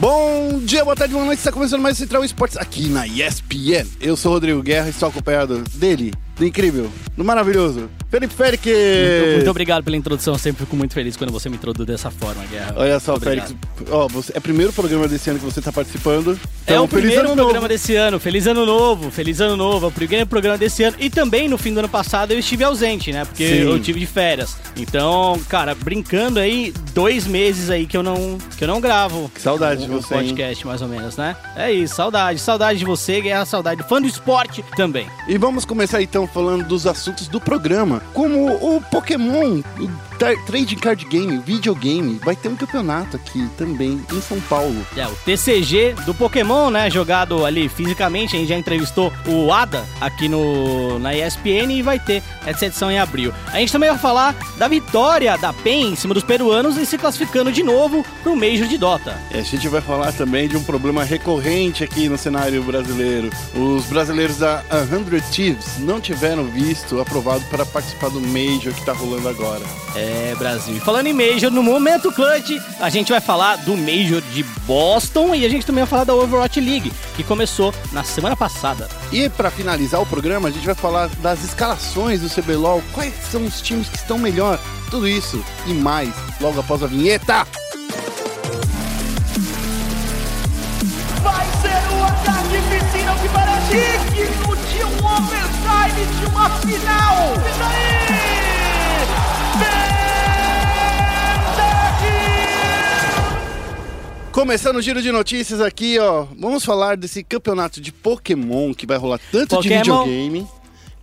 Bom dia, boa tarde, boa noite. Está começando mais Central Esportes aqui na ESPN. Eu sou o Rodrigo Guerra e estou acompanhado dele, do incrível, do maravilhoso, Felipe Félix. Muito, muito, obrigado pela introdução. Eu sempre fico muito feliz quando você me introduz dessa forma, Guerra. Olha só, Félix. Ó, você, é o primeiro programa desse ano que você está participando. Então, é o primeiro programa novo. desse ano. Feliz ano novo, feliz ano novo. É o primeiro programa desse ano. E também no fim do ano passado eu estive ausente, né? Porque Sim. eu tive de férias. Então, cara, brincando aí, dois meses aí que eu não, que eu não gravo. Que saudade um, de você. Um podcast, hein? mais ou menos, né? É isso, saudade. Saudade de você, Guerra, saudade. Fã do esporte também. E vamos começar então falando dos assuntos do programa. Como o Pokémon, Trading Card Game, videogame, vai ter um campeonato aqui também em São Paulo. É, o TCG do Pokémon, né? Jogado ali fisicamente. A gente já entrevistou o Ada aqui no, na ESPN e vai ter essa edição em abril. A gente também vai falar da vitória da PEN em cima dos peruanos e se classificando de novo pro Major de Dota. E a gente vai falar também de um problema recorrente aqui no cenário brasileiro. Os brasileiros da 100 Thieves não tiveram visto aprovado para participar do Major que tá rolando agora. É, Brasil. E falando em Major, no Momento Clutch, a gente vai falar do Major de Boston e a gente também vai falar da Overwatch League, que começou na semana passada. E para finalizar o programa, a gente vai falar das escalações do CBLOL, quais são os times que estão melhor, tudo isso e mais logo após a vinheta. Vai ser o ataque piscina que parece digno de um overtime de uma final. Isso aí! Começando o giro de notícias aqui, ó. Vamos falar desse campeonato de Pokémon que vai rolar tanto Pokémon. de videogame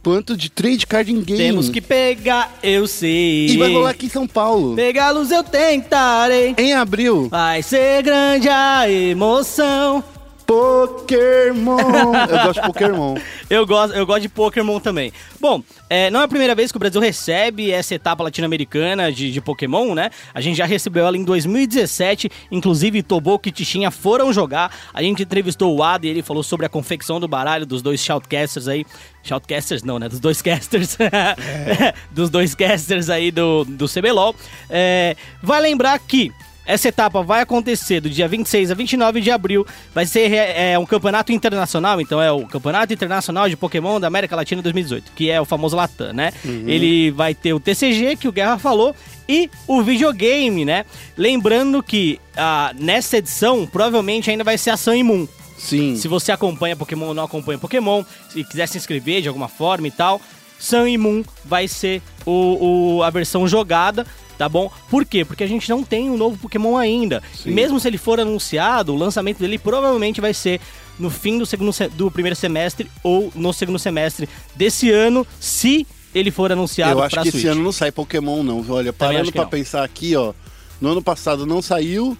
quanto de trade card in game. Temos que pegar, eu sei. E vai rolar aqui em São Paulo. Pegá-los eu tentarei. Em abril. Vai ser grande a emoção. Pokémon. eu gosto de Pokémon. eu, gosto, eu gosto de Pokémon também. Bom, é, não é a primeira vez que o Brasil recebe essa etapa latino-americana de, de Pokémon, né? A gente já recebeu ela em 2017, inclusive Tobok e Tichinha foram jogar. A gente entrevistou o Ada e ele falou sobre a confecção do baralho dos dois shoutcasters aí. Shoutcasters não, né? Dos dois casters. É. dos dois casters aí do, do CBLOL. É, vai lembrar que essa etapa vai acontecer do dia 26 a 29 de abril. Vai ser é, um campeonato internacional, então é o Campeonato Internacional de Pokémon da América Latina 2018, que é o famoso Latam, né? Uhum. Ele vai ter o TCG, que o Guerra falou, e o videogame, né? Lembrando que ah, nessa edição provavelmente ainda vai ser a Sun e Moon. Sim. Se você acompanha Pokémon ou não acompanha Pokémon, se quiser se inscrever de alguma forma e tal, Sun e Moon vai ser o, o, a versão jogada tá bom? Por quê? Porque a gente não tem um novo Pokémon ainda. Sim. Mesmo se ele for anunciado, o lançamento dele provavelmente vai ser no fim do, segundo, do primeiro semestre ou no segundo semestre desse ano, se ele for anunciado Eu acho que Switch. esse ano não sai Pokémon não, olha, parando pra não. pensar aqui, ó, no ano passado não saiu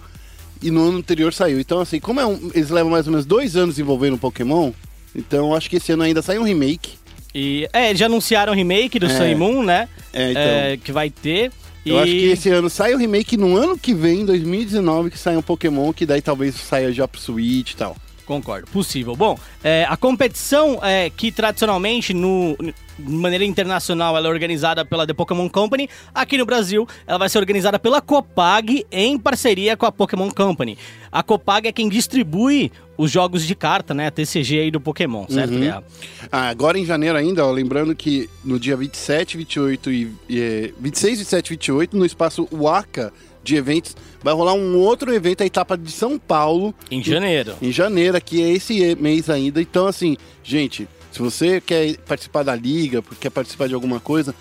e no ano anterior saiu. Então, assim, como é um, eles levam mais ou menos dois anos envolvendo o Pokémon, então acho que esse ano ainda sai um remake. E, é, eles já anunciaram o remake do é. Sun Moon, né? É, então. É, que vai ter. Eu e... acho que esse ano sai o remake no ano que vem, 2019, que sai um Pokémon, que daí talvez saia já pro Switch e tal. Concordo, possível. Bom, é, a competição é, que tradicionalmente no, de maneira internacional, ela é organizada pela The Pokémon Company. Aqui no Brasil, ela vai ser organizada pela Copag em parceria com a Pokémon Company. A Copag é quem distribui os jogos de carta, né? A TCG aí do Pokémon, certo? Uhum. É. Ah, agora em janeiro ainda, ó, lembrando que no dia 27, 28 e, e 26, 27 e 28, no espaço Waka de eventos, vai rolar um outro evento, a etapa de São Paulo. Em janeiro. Em, em janeiro, que é esse mês ainda. Então, assim, gente, se você quer participar da liga, quer participar de alguma coisa,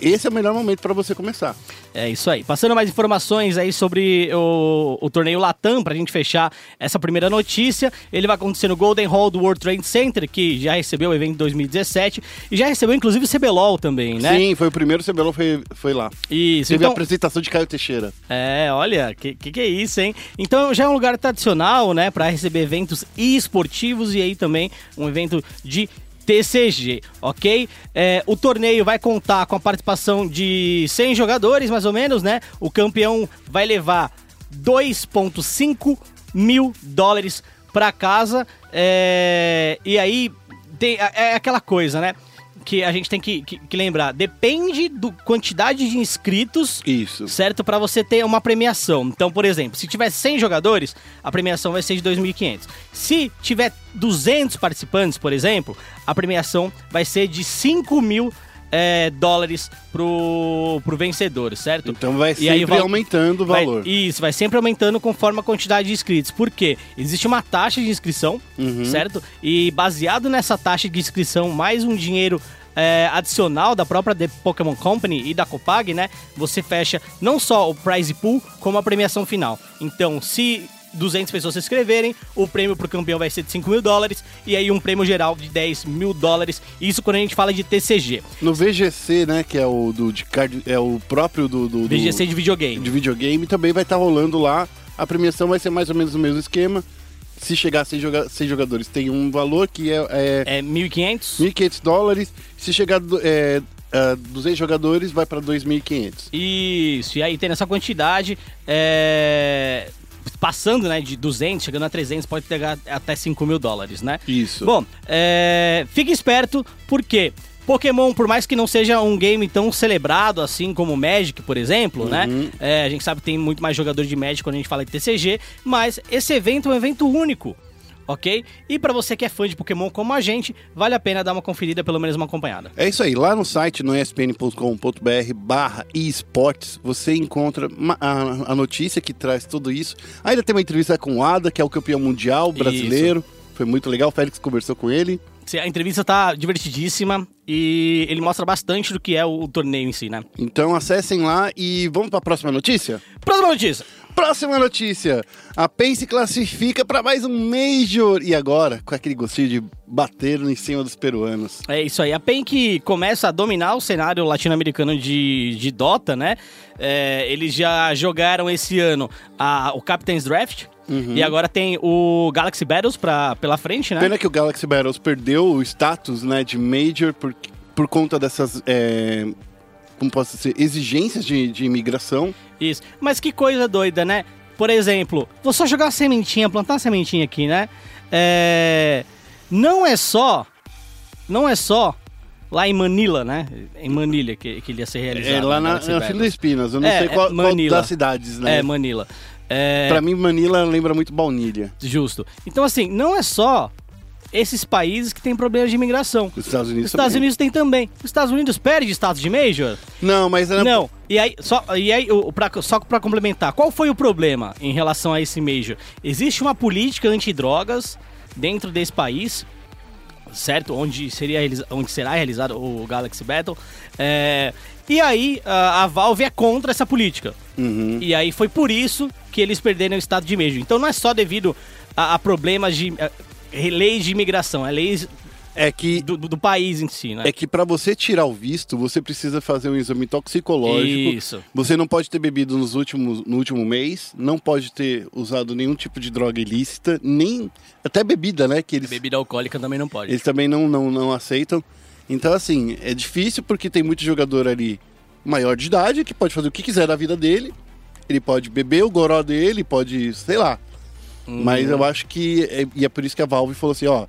esse é o melhor momento para você começar. É isso aí. Passando mais informações aí sobre o, o torneio Latam, para a gente fechar essa primeira notícia. Ele vai acontecer no Golden Hall do World Trade Center, que já recebeu o evento em 2017 e já recebeu inclusive o CBLOL também, né? Sim, foi o primeiro CBLOL, foi, foi lá. Isso. Teve então... a apresentação de Caio Teixeira. É, olha, que, que, que é isso, hein? Então já é um lugar tradicional, né, para receber eventos esportivos e aí também um evento de TCG, ok? É, o torneio vai contar com a participação de 100 jogadores, mais ou menos, né? O campeão vai levar 2,5 mil dólares para casa. É, e aí tem, é, é aquela coisa, né? Que a gente tem que, que, que lembrar. Depende do quantidade de inscritos. Isso. Certo? Para você ter uma premiação. Então, por exemplo, se tiver 100 jogadores, a premiação vai ser de 2.500. Se tiver 200 participantes, por exemplo, a premiação vai ser de 5 mil é, dólares pro, pro vencedor, certo? Então vai sempre aí, aumentando o valor. Vai, isso, vai sempre aumentando conforme a quantidade de inscritos. Por quê? Existe uma taxa de inscrição, uhum. certo? E baseado nessa taxa de inscrição, mais um dinheiro é, adicional da própria The Pokémon Company e da Copag, né? Você fecha não só o prize pool, como a premiação final. Então, se 200 pessoas se inscreverem, o prêmio pro campeão vai ser de 5 mil dólares e aí um prêmio geral de 10 mil dólares. Isso quando a gente fala de TCG. No VGC, né, que é o do de card, é o próprio do, do, do VGC de videogame. De videogame também vai estar tá rolando lá. A premiação vai ser mais ou menos o mesmo esquema. Se chegar a 6 joga jogadores, tem um valor que é. É, é 1.500? 1.500 dólares. Se chegar é, uh, 200 jogadores, vai para 2.500. Isso, e aí tem essa quantidade. É passando, né, de 200, chegando a 300, pode pegar até 5 mil dólares, né? Isso. Bom, é, fique esperto, porque Pokémon, por mais que não seja um game tão celebrado assim como Magic, por exemplo, né? uhum. né? É, a gente sabe que tem muito mais jogador de Magic quando a gente fala de TCG, mas esse evento é um evento único ok? E para você que é fã de Pokémon como a gente, vale a pena dar uma conferida, pelo menos uma acompanhada. É isso aí, lá no site, no espn.com.br barra esportes, você encontra a, a, notícia que traz tudo isso. Ainda tem uma entrevista com o Ada, que é o campeão mundial brasileiro. Isso. Foi muito legal, o Félix conversou com ele. A entrevista tá divertidíssima e ele mostra bastante do que é o torneio em si, né? Então acessem lá e vamos para a próxima notícia? Próxima notícia! Próxima notícia. A se classifica para mais um Major. E agora, com aquele gostinho de bater em cima dos peruanos. É isso aí. A PEN que começa a dominar o cenário latino-americano de, de Dota, né? É, eles já jogaram esse ano a, o Captain's Draft. Uhum. E agora tem o Galaxy Battles pra, pela frente, né? Pena que o Galaxy Battles perdeu o status né, de Major por, por conta dessas é, como posso dizer, exigências de, de imigração. Isso. Mas que coisa doida, né? Por exemplo, vou só jogar uma sementinha, plantar uma sementinha aqui, né? É... Não é só. Não é só lá em Manila, né? Em Manila que, que ele ia ser realizado. É lá na, na Filipinas, eu não é, sei qual, é qual, das cidades, né? É, Manila. É... Pra mim, Manila lembra muito baunilha. Justo. Então, assim, não é só esses países que têm problemas de imigração. Os Estados Unidos Os Estados também. Unidos tem também. Os Estados Unidos perde status de major? Não, mas... Era... Não. E aí, só, e aí pra, só para complementar, qual foi o problema em relação a esse major? Existe uma política antidrogas dentro desse país, certo? Onde, seria, onde será realizado o Galaxy Battle. É, e aí a, a, Valve é contra essa política. Uhum. E aí foi por isso que eles perderam o estado de Major. Então não é só devido a, a problemas de leis de imigração, é leis é que do, do, país em si, né? É que para você tirar o visto, você precisa fazer um exame toxicológico. Isso. Você não pode ter bebido nos últimos, no último mês, não pode ter usado nenhum tipo de droga ilícita, nem até bebida, né? Que eles, bebida alcoólica também não pode. Eles também não, não, não aceitam. Então, assim, é difícil porque tem muito jogador ali maior de idade que pode fazer o que quiser da vida dele. Ele pode beber o goró dele, pode, sei lá, Uhum. Mas eu acho que. É, e é por isso que a Valve falou assim: ó.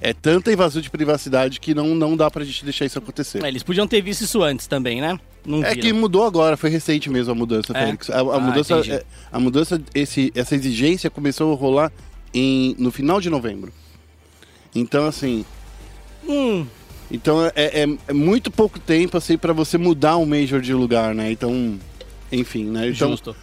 É tanta invasão de privacidade que não, não dá pra gente deixar isso acontecer. É, eles podiam ter visto isso antes também, né? Não é que mudou agora, foi recente mesmo a mudança, é? Félix. A, a ah, mudança, é, a mudança esse, essa exigência começou a rolar em, no final de novembro. Então, assim. Hum. Então é, é, é muito pouco tempo assim para você mudar um Major de lugar, né? Então, enfim, né? Então, Justo.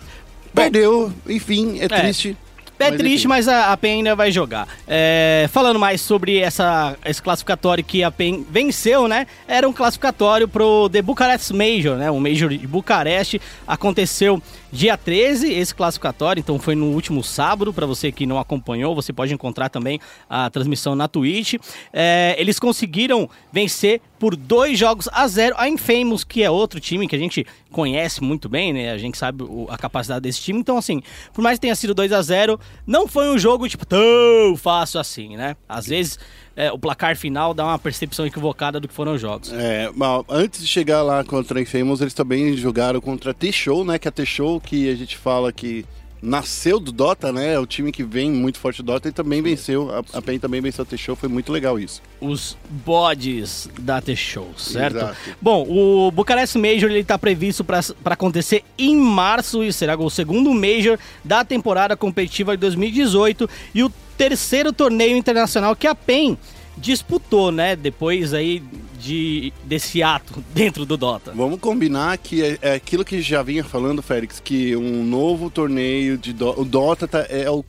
Perdeu, enfim, é, é. triste. É mas triste, enfim. mas a, a PEN ainda vai jogar. É, falando mais sobre essa, esse classificatório que a PEN venceu, né? Era um classificatório pro The Bucharest Major, né? O Major de Bucareste. Aconteceu dia 13, esse classificatório, então foi no último sábado. Para você que não acompanhou, você pode encontrar também a transmissão na Twitch. É, eles conseguiram vencer por dois jogos a zero a Infamous, que é outro time que a gente conhece muito bem, né? A gente sabe o, a capacidade desse time. Então, assim, por mais que tenha sido 2 a 0 não foi um jogo, tipo, tão fácil assim, né? Às vezes é, o placar final dá uma percepção equivocada do que foram os jogos. É, mas antes de chegar lá contra a Infamous, eles também jogaram contra a T-Show, né? Que é a T-Show que a gente fala que nasceu do Dota, né? É o time que vem muito forte do Dota e também venceu. A, a PEN também venceu a T-Show, foi muito legal isso. Os bodes da T-Show, certo? Exato. Bom, o Bucarest Major ele tá previsto para acontecer em março e será o segundo Major da temporada competitiva de 2018 e o terceiro torneio internacional que a PEN disputou, né? Depois aí de, desse ato dentro do Dota. Vamos combinar que é, é aquilo que já vinha falando, Félix, que um novo torneio de Dota. O Dota tá, é, o,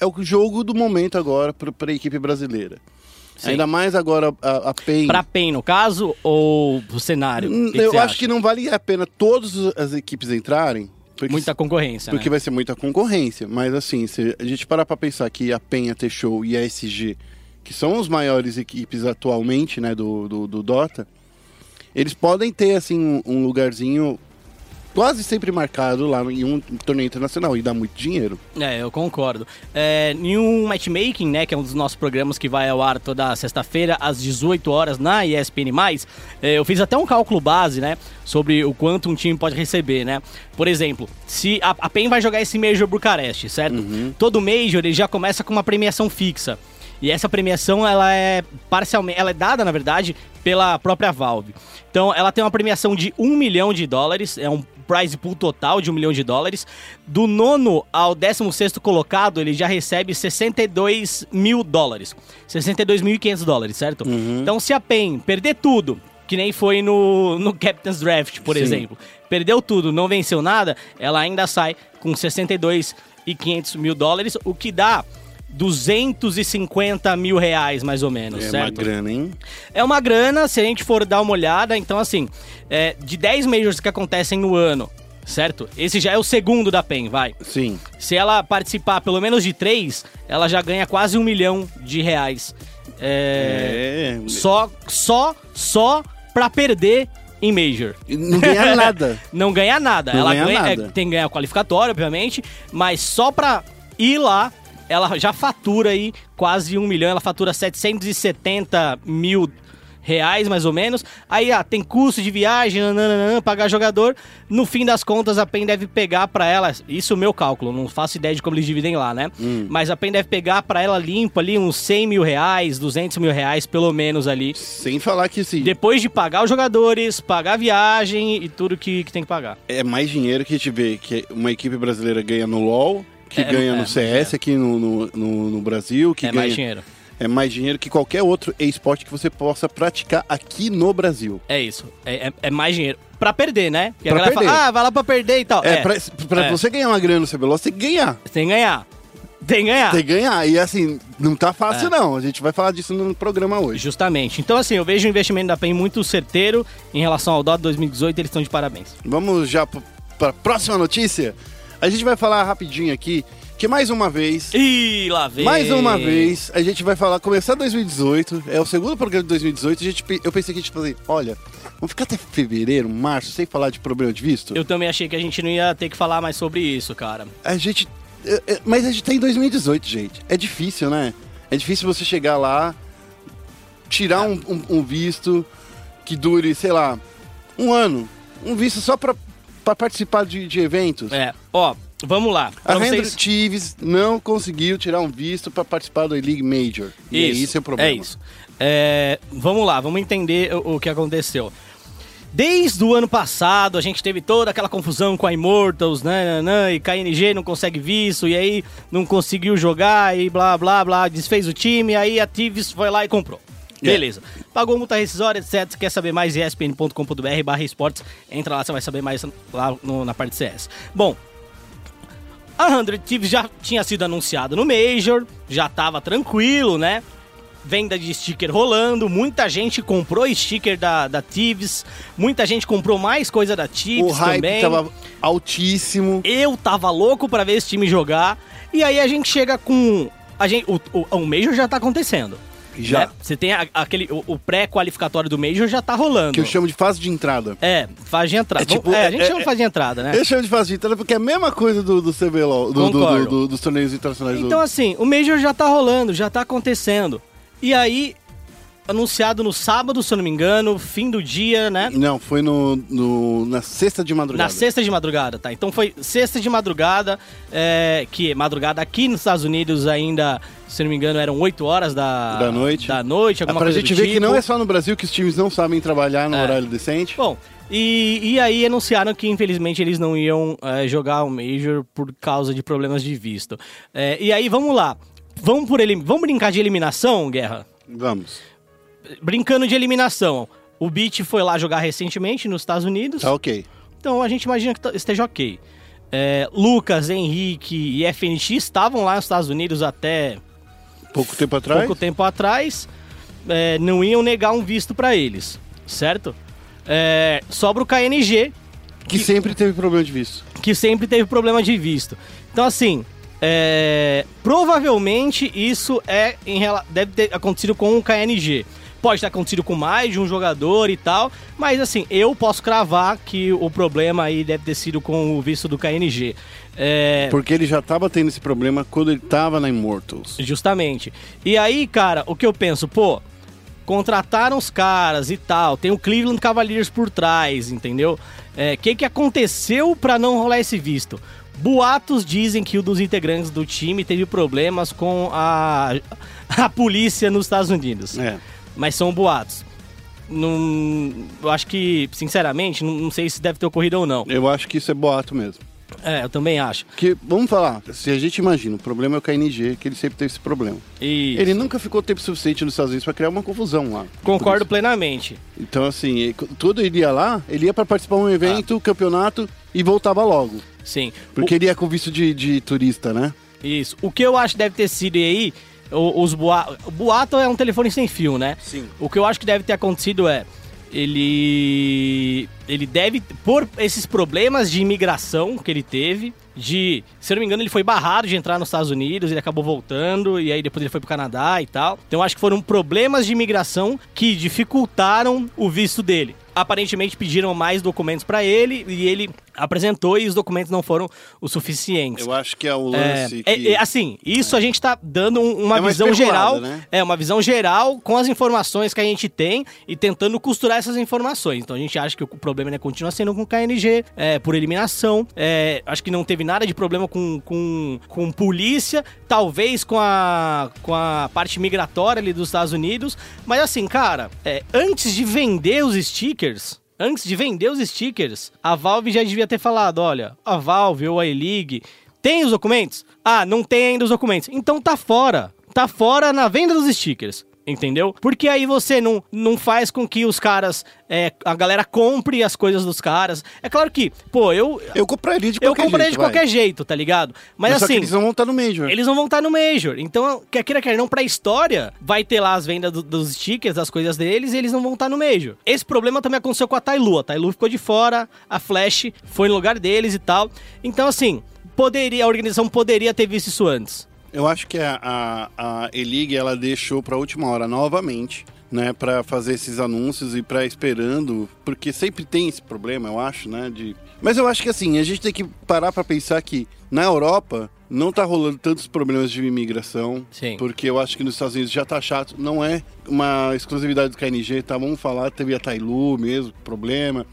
é o jogo do momento agora para a equipe brasileira. Sim. Ainda mais agora a, a PEN. Pra PEN, no caso, ou o cenário? Que eu que acho acha? que não vale a pena todas as equipes entrarem. Porque, muita concorrência, Porque né? vai ser muita concorrência. Mas assim, se a gente parar pra pensar que a PEN, a T-Show e a SG que são os maiores equipes atualmente né, do, do, do Dota, eles podem ter assim um lugarzinho quase sempre marcado lá em um torneio internacional e dá muito dinheiro. É, eu concordo. É, em um matchmaking, né, que é um dos nossos programas que vai ao ar toda sexta-feira às 18 horas na ESPN+, é, eu fiz até um cálculo base, né, sobre o quanto um time pode receber, né. Por exemplo, se a, a PEN vai jogar esse Major Bucareste, certo? Uhum. Todo Major ele já começa com uma premiação fixa. E essa premiação ela é parcialmente, ela é dada na verdade pela própria Valve. Então ela tem uma premiação de um milhão de dólares, é um prize pool total de um milhão de dólares. Do nono ao décimo sexto colocado, ele já recebe 62 mil dólares. 62.500 dólares, certo? Uhum. Então se a PEN perder tudo, que nem foi no, no Captain's Draft, por Sim. exemplo, perdeu tudo, não venceu nada, ela ainda sai com 62 e 500 mil dólares, o que dá 250 mil reais, mais ou menos, é certo? É uma grana, hein? É uma grana, se a gente for dar uma olhada, então assim, é, de 10 majors que acontecem no ano, certo? Esse já é o segundo da PEN, vai. Sim. Se ela participar pelo menos de três, ela já ganha quase um milhão de reais. É... é... Só, só, só pra perder em Major. Não ganha nada. não ganha nada. Não ela ganha, ganha nada. É, tem que ganhar qualificatório, obviamente, mas só pra ir lá ela já fatura aí quase um milhão, ela fatura 770 mil reais, mais ou menos. Aí, ah, tem custo de viagem, nananana, pagar jogador. No fim das contas, a PEN deve pegar para ela, isso é o meu cálculo, não faço ideia de como eles dividem lá, né? Hum. Mas a PEN deve pegar para ela limpo ali uns 100 mil reais, 200 mil reais, pelo menos ali. Sem falar que sim. Depois de pagar os jogadores, pagar a viagem e tudo que, que tem que pagar. É mais dinheiro que a gente vê que uma equipe brasileira ganha no LoL que é, ganha é, no CS é. aqui no, no, no, no, Brasil, que é ganha... mais dinheiro. É mais dinheiro que qualquer outro esporte que você possa praticar aqui no Brasil. É isso. É, é, é mais dinheiro. Pra perder, né? Porque pra a perder. fala, ah, vai lá pra perder e tal. É, é. pra, pra é. você ganhar uma grana no CBLOL, você tem que ganhar. Tem que ganhar. Tem que ganhar. Tem que ganhar. E assim, não tá fácil é. não. A gente vai falar disso no programa hoje. Justamente. Então assim, eu vejo o investimento da PEN muito certeiro em relação ao DOT 2018. Eles estão de parabéns. Vamos já pra próxima notícia? A gente vai falar rapidinho aqui que mais uma vez. Ih, lá vem. Mais uma vez, a gente vai falar, começar 2018, é o segundo programa de 2018, a gente, eu pensei que a gente fazer, olha, vamos ficar até fevereiro, março, sem falar de problema de visto? Eu também achei que a gente não ia ter que falar mais sobre isso, cara. A gente. É, é, mas a gente tá em 2018, gente. É difícil, né? É difícil você chegar lá, tirar um, um, um visto que dure, sei lá, um ano. Um visto só pra, pra participar de, de eventos. É, ó, Vamos lá. A vocês... Tives não conseguiu tirar um visto para participar do E-League Major. E é isso, é isso o problema. É isso. É, vamos lá, vamos entender o, o, que aconteceu. Desde o ano passado, a gente teve toda aquela confusão com a Immortals, né, né, né e KNG não consegue visto, e aí não conseguiu jogar, e blá, blá, blá, desfez o time, aí a Tives foi lá e comprou. Yeah. Beleza. Pagou multa rescisória, etc. Quer saber mais, espn.com.br barra esportes. Entra lá, você vai saber mais lá no, na parte de CS. Bom, a 100 Thieves já tinha sido anunciado no Major, já tava tranquilo, né? Venda de sticker rolando, muita gente comprou sticker da, da Thieves, muita gente comprou mais coisa da Thieves o hype também. tava altíssimo. Eu tava louco para ver esse time jogar. E aí a gente chega com. A gente, o, o, o Major já tá acontecendo. Já. Né? Você tem a, aquele. O, o pré-qualificatório do Major já tá rolando. Que eu chamo de fase de entrada. É, fase de entrada. É, tipo, é, a gente é, chama de fase de entrada, né? Eu chamo de fase de entrada porque é a mesma coisa do, do CBLOL, do, do, do, dos torneios internacionais. Então, assim, o Major já tá rolando, já tá acontecendo. E aí, anunciado no sábado, se eu não me engano, fim do dia, né? Não, foi no, no na sexta de madrugada. Na sexta de madrugada, tá. Então foi sexta de madrugada, é, que madrugada aqui nos Estados Unidos ainda, se não me engano, eram 8 horas da, da noite. Da noite, alguma é pra gente ver tipo. que não é só no Brasil que os times não sabem trabalhar no é. horário decente. Bom, e, e aí anunciaram que infelizmente eles não iam é, jogar o Major por causa de problemas de visto. É, e aí vamos lá. Vamos, por elim... vamos brincar de eliminação, Guerra? Vamos. Brincando de eliminação. O Beat foi lá jogar recentemente nos Estados Unidos. Tá ok. Então a gente imagina que esteja ok. É, Lucas, Henrique e FNX estavam lá nos Estados Unidos até. Pouco tempo atrás? Pouco tempo atrás. É, não iam negar um visto para eles, certo? É, sobra o KNG. Que, que, sempre teve problema de visto. Que sempre teve problema de visto. Então, assim, é, provavelmente isso é em, deve ter acontecido com o KNG. Pode ter acontecido com mais de um jogador e tal, mas assim, eu posso cravar que o problema aí deve ter sido com o visto do KNG. É... Porque ele já estava tendo esse problema quando ele estava na Immortals. Justamente. E aí, cara, o que eu penso, pô, contrataram os caras e tal, tem o Cleveland Cavaliers por trás, entendeu? O é, que, que aconteceu para não rolar esse visto? Boatos dizem que um dos integrantes do time teve problemas com a, a polícia nos Estados Unidos. É. Mas são boatos. Não, eu acho que, sinceramente, não, não sei se deve ter ocorrido ou não. Eu acho que isso é boato mesmo. É, eu também acho. Que, vamos falar, se a gente imagina, o problema é o KNG, que ele sempre teve esse problema. Isso. Ele nunca ficou tempo suficiente nos Estados Unidos para criar uma confusão lá. Concordo plenamente. Então, assim, tudo ele ia lá, ele ia para participar de um evento, ah. campeonato e voltava logo. Sim. Porque o... ele ia com visto de, de turista, né? Isso. O que eu acho que deve ter sido aí, os boatos. Boato é um telefone sem fio, né? Sim. O que eu acho que deve ter acontecido é ele ele deve por esses problemas de imigração que ele teve, de, se eu não me engano, ele foi barrado de entrar nos Estados Unidos, ele acabou voltando e aí depois ele foi pro Canadá e tal. Então acho que foram problemas de imigração que dificultaram o visto dele aparentemente pediram mais documentos para ele e ele apresentou e os documentos não foram o suficientes. Eu acho que é o lance. É, que... é, é assim, isso a gente está dando uma, é uma visão geral. Né? É, uma visão geral com as informações que a gente tem e tentando costurar essas informações. Então a gente acha que o problema né, continua sendo com o KNG, é, por eliminação. É, acho que não teve nada de problema com, com, com polícia, talvez com a, com a parte migratória ali dos Estados Unidos. Mas assim, cara, é, antes de vender os stickers, stickers, antes de vender os stickers, a Valve já devia ter falado: olha, a Valve ou a E-League tem os documentos? Ah, não tem ainda os documentos. Então tá fora. Tá fora na venda dos stickers. Entendeu? Porque aí você não, não faz com que os caras. É, a galera compre as coisas dos caras. É claro que, pô, eu. Eu compraria de qualquer jeito. Eu compraria de qualquer jeito, tá ligado? Mas, Mas assim. eles não vão estar no Major. Eles não vão estar no Major. Então, quer queira, quer não, pra história, vai ter lá as vendas do, dos stickers, das coisas deles, e eles não vão estar no Major. Esse problema também aconteceu com a Tailu. A Tailu ficou de fora, a Flash foi no lugar deles e tal. Então, assim, poderia, a organização poderia ter visto isso antes. Eu acho que a, a, a E-League ela deixou para a última hora novamente, né, para fazer esses anúncios e para esperando, porque sempre tem esse problema, eu acho, né, de Mas eu acho que assim, a gente tem que parar para pensar que na Europa não tá rolando tantos problemas de imigração, Sim. porque eu acho que nos Estados Unidos já tá chato, não é uma exclusividade do KNG, tá? Vamos falar, teve a Tailu mesmo, problema.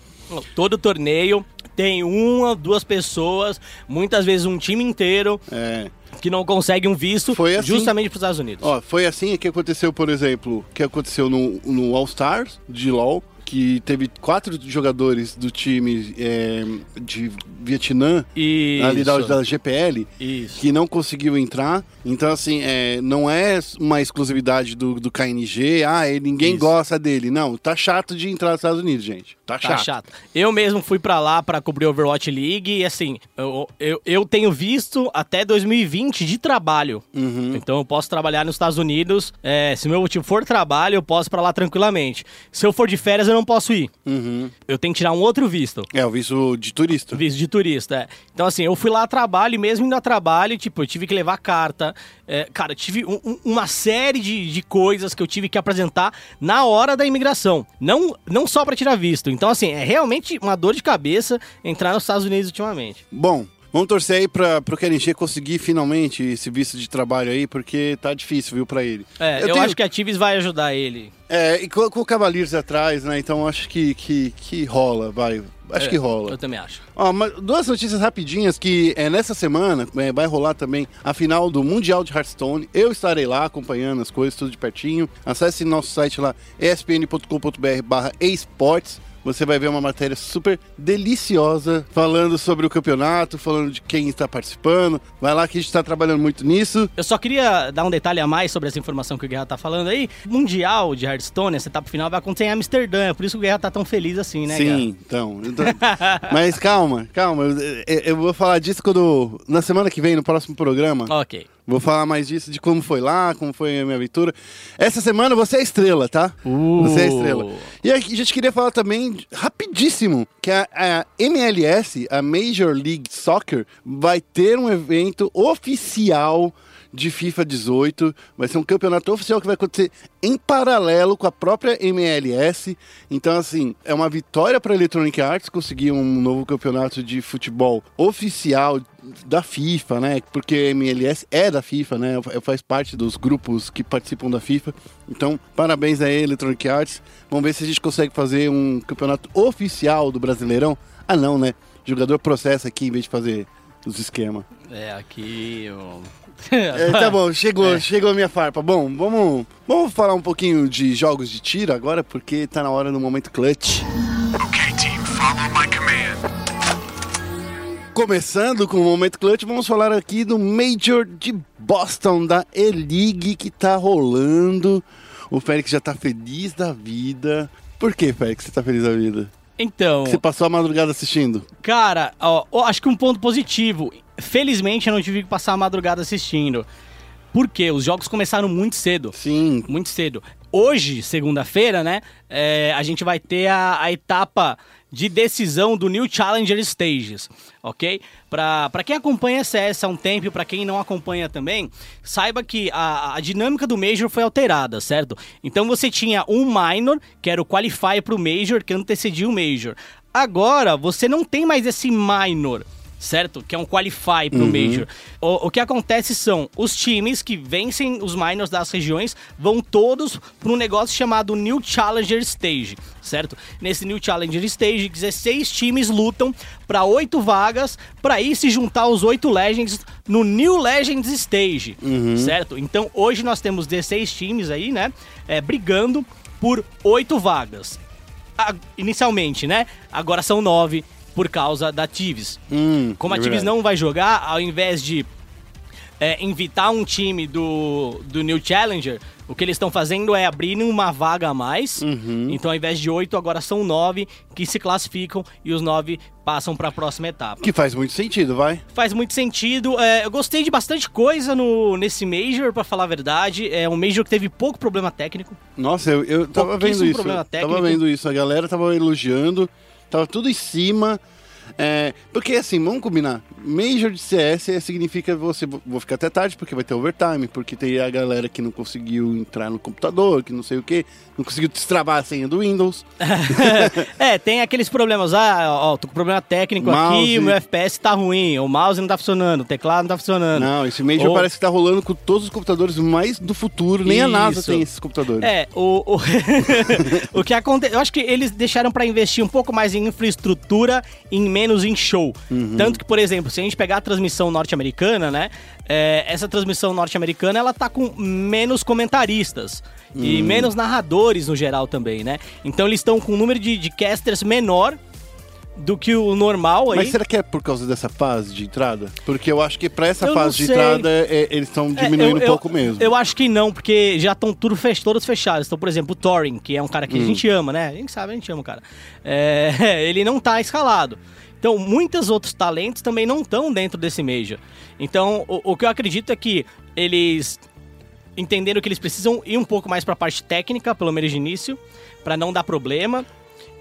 Todo torneio tem uma, duas pessoas, muitas vezes um time inteiro. É que não consegue um visto foi assim, justamente para os Estados Unidos. Ó, foi assim que aconteceu, por exemplo, que aconteceu no, no All Stars de LoL, que teve quatro jogadores do time é, de Vietnã, Isso. ali da, da GPL, Isso. que não conseguiu entrar. Então, assim, é, não é uma exclusividade do, do KNG, ah, ninguém Isso. gosta dele. Não, tá chato de entrar nos Estados Unidos, gente. Tá, tá chato. chato. Eu mesmo fui para lá para cobrir Overwatch League e, assim, eu, eu, eu, tenho visto até 2020 de trabalho. Uhum. Então, eu posso trabalhar nos Estados Unidos. É, se meu motivo for trabalho, eu posso para lá tranquilamente. Se eu for de férias, eu não posso ir. Uhum. Eu tenho que tirar um outro visto. É, o visto de turista. Visto de turista, é. Então, assim, eu fui lá a trabalho e mesmo indo a trabalho, tipo, eu tive que levar carta. É, cara, tive um, um, uma série de, de coisas que eu tive que apresentar na hora da imigração. Não, não só para tirar visto. Então, assim, é realmente uma dor de cabeça entrar nos Estados Unidos ultimamente. Bom, Vamos torcer aí para o KNG conseguir finalmente esse visto de trabalho aí, porque tá difícil, viu, para ele. É, eu, eu tenho... acho que a Tives vai ajudar ele. É, e com, com o Cavaliers atrás, né? Então acho que, que, que rola, vai. Acho é, que rola. Eu também acho. Ó, duas notícias rapidinhas que é, nessa semana é, vai rolar também a final do Mundial de Hearthstone. Eu estarei lá acompanhando as coisas tudo de pertinho. Acesse nosso site lá, espn.com.br barra esportes você vai ver uma matéria super deliciosa falando sobre o campeonato, falando de quem está participando. Vai lá que a gente está trabalhando muito nisso. Eu só queria dar um detalhe a mais sobre essa informação que o Guerra está falando aí. Mundial de Hearthstone, essa etapa final vai acontecer em Amsterdã, é por isso que o Guerra tá tão feliz assim, né, Sim, Guerra? então. então mas calma, calma. Eu, eu, vou falar disso quando na semana que vem, no próximo programa. Ok. Vou falar mais disso, de como foi lá, como foi a minha aventura. Essa semana você é estrela, tá? Uh. Você é estrela. E a gente queria falar também, rapidíssimo, que a, a, MLS, a Major League Soccer, vai ter um evento oficial de FIFA 18. Vai ser um campeonato oficial que vai acontecer em paralelo com a própria MLS. Então, assim, é uma vitória para a Electronic Arts conseguir um novo campeonato de futebol oficial da FIFA, né? Porque a MLS é da FIFA, né? Faz parte dos grupos que participam da FIFA. Então, parabéns a Electronic Arts. Vamos ver se a gente consegue fazer um campeonato oficial do Brasileirão. Ah, não, né? O jogador processa aqui em vez de fazer os esquemas. É, aqui é, tá bom, chegou, é. chegou a minha farpa. Bom, vamos, vamos falar um pouquinho de jogos de tiro agora, porque tá na hora do momento clutch. Ok, team, follow my command. Começando com o momento clutch, vamos falar aqui do Major de Boston, da E-League, que tá rolando. O Félix já tá feliz da vida. Por que, Félix, você tá feliz da vida? Então. Você passou a madrugada assistindo? Cara, ó, acho que um ponto positivo. Felizmente eu não tive que passar a madrugada assistindo. Porque os jogos começaram muito cedo. Sim. Muito cedo. Hoje, segunda-feira, né? É, a gente vai ter a, a etapa de decisão do New Challenger Stages, ok? Para quem acompanha CS há um tempo para quem não acompanha também, saiba que a, a, dinâmica do Major foi alterada, certo? Então você tinha um Minor, que era o Qualify para o Major, que antecedia o Major. Agora você não tem mais esse Minor certo? Que é um qualify pro uhum. Major. O, o, que acontece são os times que vencem os minors das regiões vão todos para um negócio chamado New Challenger Stage, certo? Nesse New Challenger Stage, 16 times lutam para oito vagas para ir se juntar aos oito Legends no New Legends Stage, uhum. certo? Então hoje nós temos 16 times aí, né? É, brigando por oito vagas. A, inicialmente, né? Agora são nove por causa da Tives. Hum, Como a é Tives não vai jogar, ao invés de é, invitar um time do, do New Challenger, o que eles estão fazendo é abrir uma vaga a mais. Uhum. Então, ao invés de oito, agora são nove que se classificam e os nove passam para a próxima etapa. Que faz muito sentido, vai? Faz muito sentido. É, eu gostei de bastante coisa no, nesse Major, para falar a verdade. É um Major que teve pouco problema técnico. Nossa, eu, eu tava vendo isso. Problema técnico. Tava vendo isso. A galera tava elogiando. Tava tudo em cima. É, porque assim, vamos combinar. Major de CS significa você vou ficar até tarde porque vai ter overtime, porque tem a galera que não conseguiu entrar no computador, que não sei o que, não conseguiu destravar a senha do Windows. é, tem aqueles problemas, ah, ó, tô com problema técnico mouse. aqui, o meu FPS tá ruim, o mouse não tá funcionando, o teclado não tá funcionando. Não, esse Major Ou... parece que tá rolando com todos os computadores mais do futuro, nem Isso. a NASA tem esses computadores. É, o, o, o que acontece, eu acho que eles deixaram para investir um pouco mais em infraestrutura, em menos em show. Uhum. Tanto que, por exemplo, se a gente pegar a transmissão norte-americana, né? É, essa transmissão norte-americana ela tá com menos comentaristas hum. e menos narradores no geral também, né? Então eles estão com um número de, de casters menor do que o normal aí. Mas será que é por causa dessa fase de entrada? Porque eu acho que para essa eu fase de entrada é, eles estão é, diminuindo é, eu, um pouco mesmo. Eu acho que não, porque já estão tudo fech todos fechados. Então, por exemplo, o Thorin, que é um cara que hum. a gente ama, né? A gente sabe, a gente ama o cara. É, ele não tá escalado. Então, muitos outros talentos também não estão dentro desse Major. Então, o, o que eu acredito é que eles entenderam que eles precisam ir um pouco mais para a parte técnica, pelo menos de início, para não dar problema.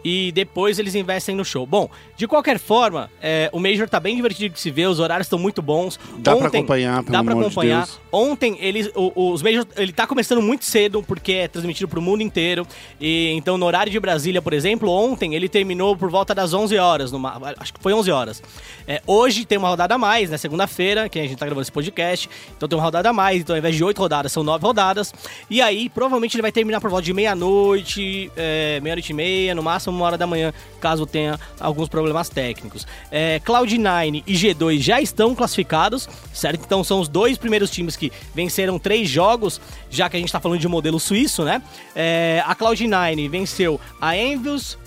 E depois eles investem no show. Bom, de qualquer forma, é, o Major tá bem divertido de se ver, os horários estão muito bons. Dá Ontem, pra acompanhar, pelo Dá pra acompanhar. De Ontem, eles, o, os Majors, ele tá começando muito cedo, porque é transmitido pro mundo inteiro. E então, no horário de Brasília, por exemplo, ontem ele terminou por volta das 11 horas, numa, acho que foi 11 horas. É, hoje tem uma rodada a mais, né, segunda-feira, que a gente tá gravando esse podcast, então tem uma rodada a mais, então ao invés de 8 rodadas, são 9 rodadas. E aí, provavelmente ele vai terminar por volta de meia-noite, é, meia-noite e meia, no máximo uma hora da manhã, caso tenha alguns problemas técnicos. É, Cloud9 e G2 já estão classificados, certo? Então são os dois primeiros times que venceram três jogos, já que a gente está falando de modelo suíço, né? É, a Cloud9 venceu a Envious,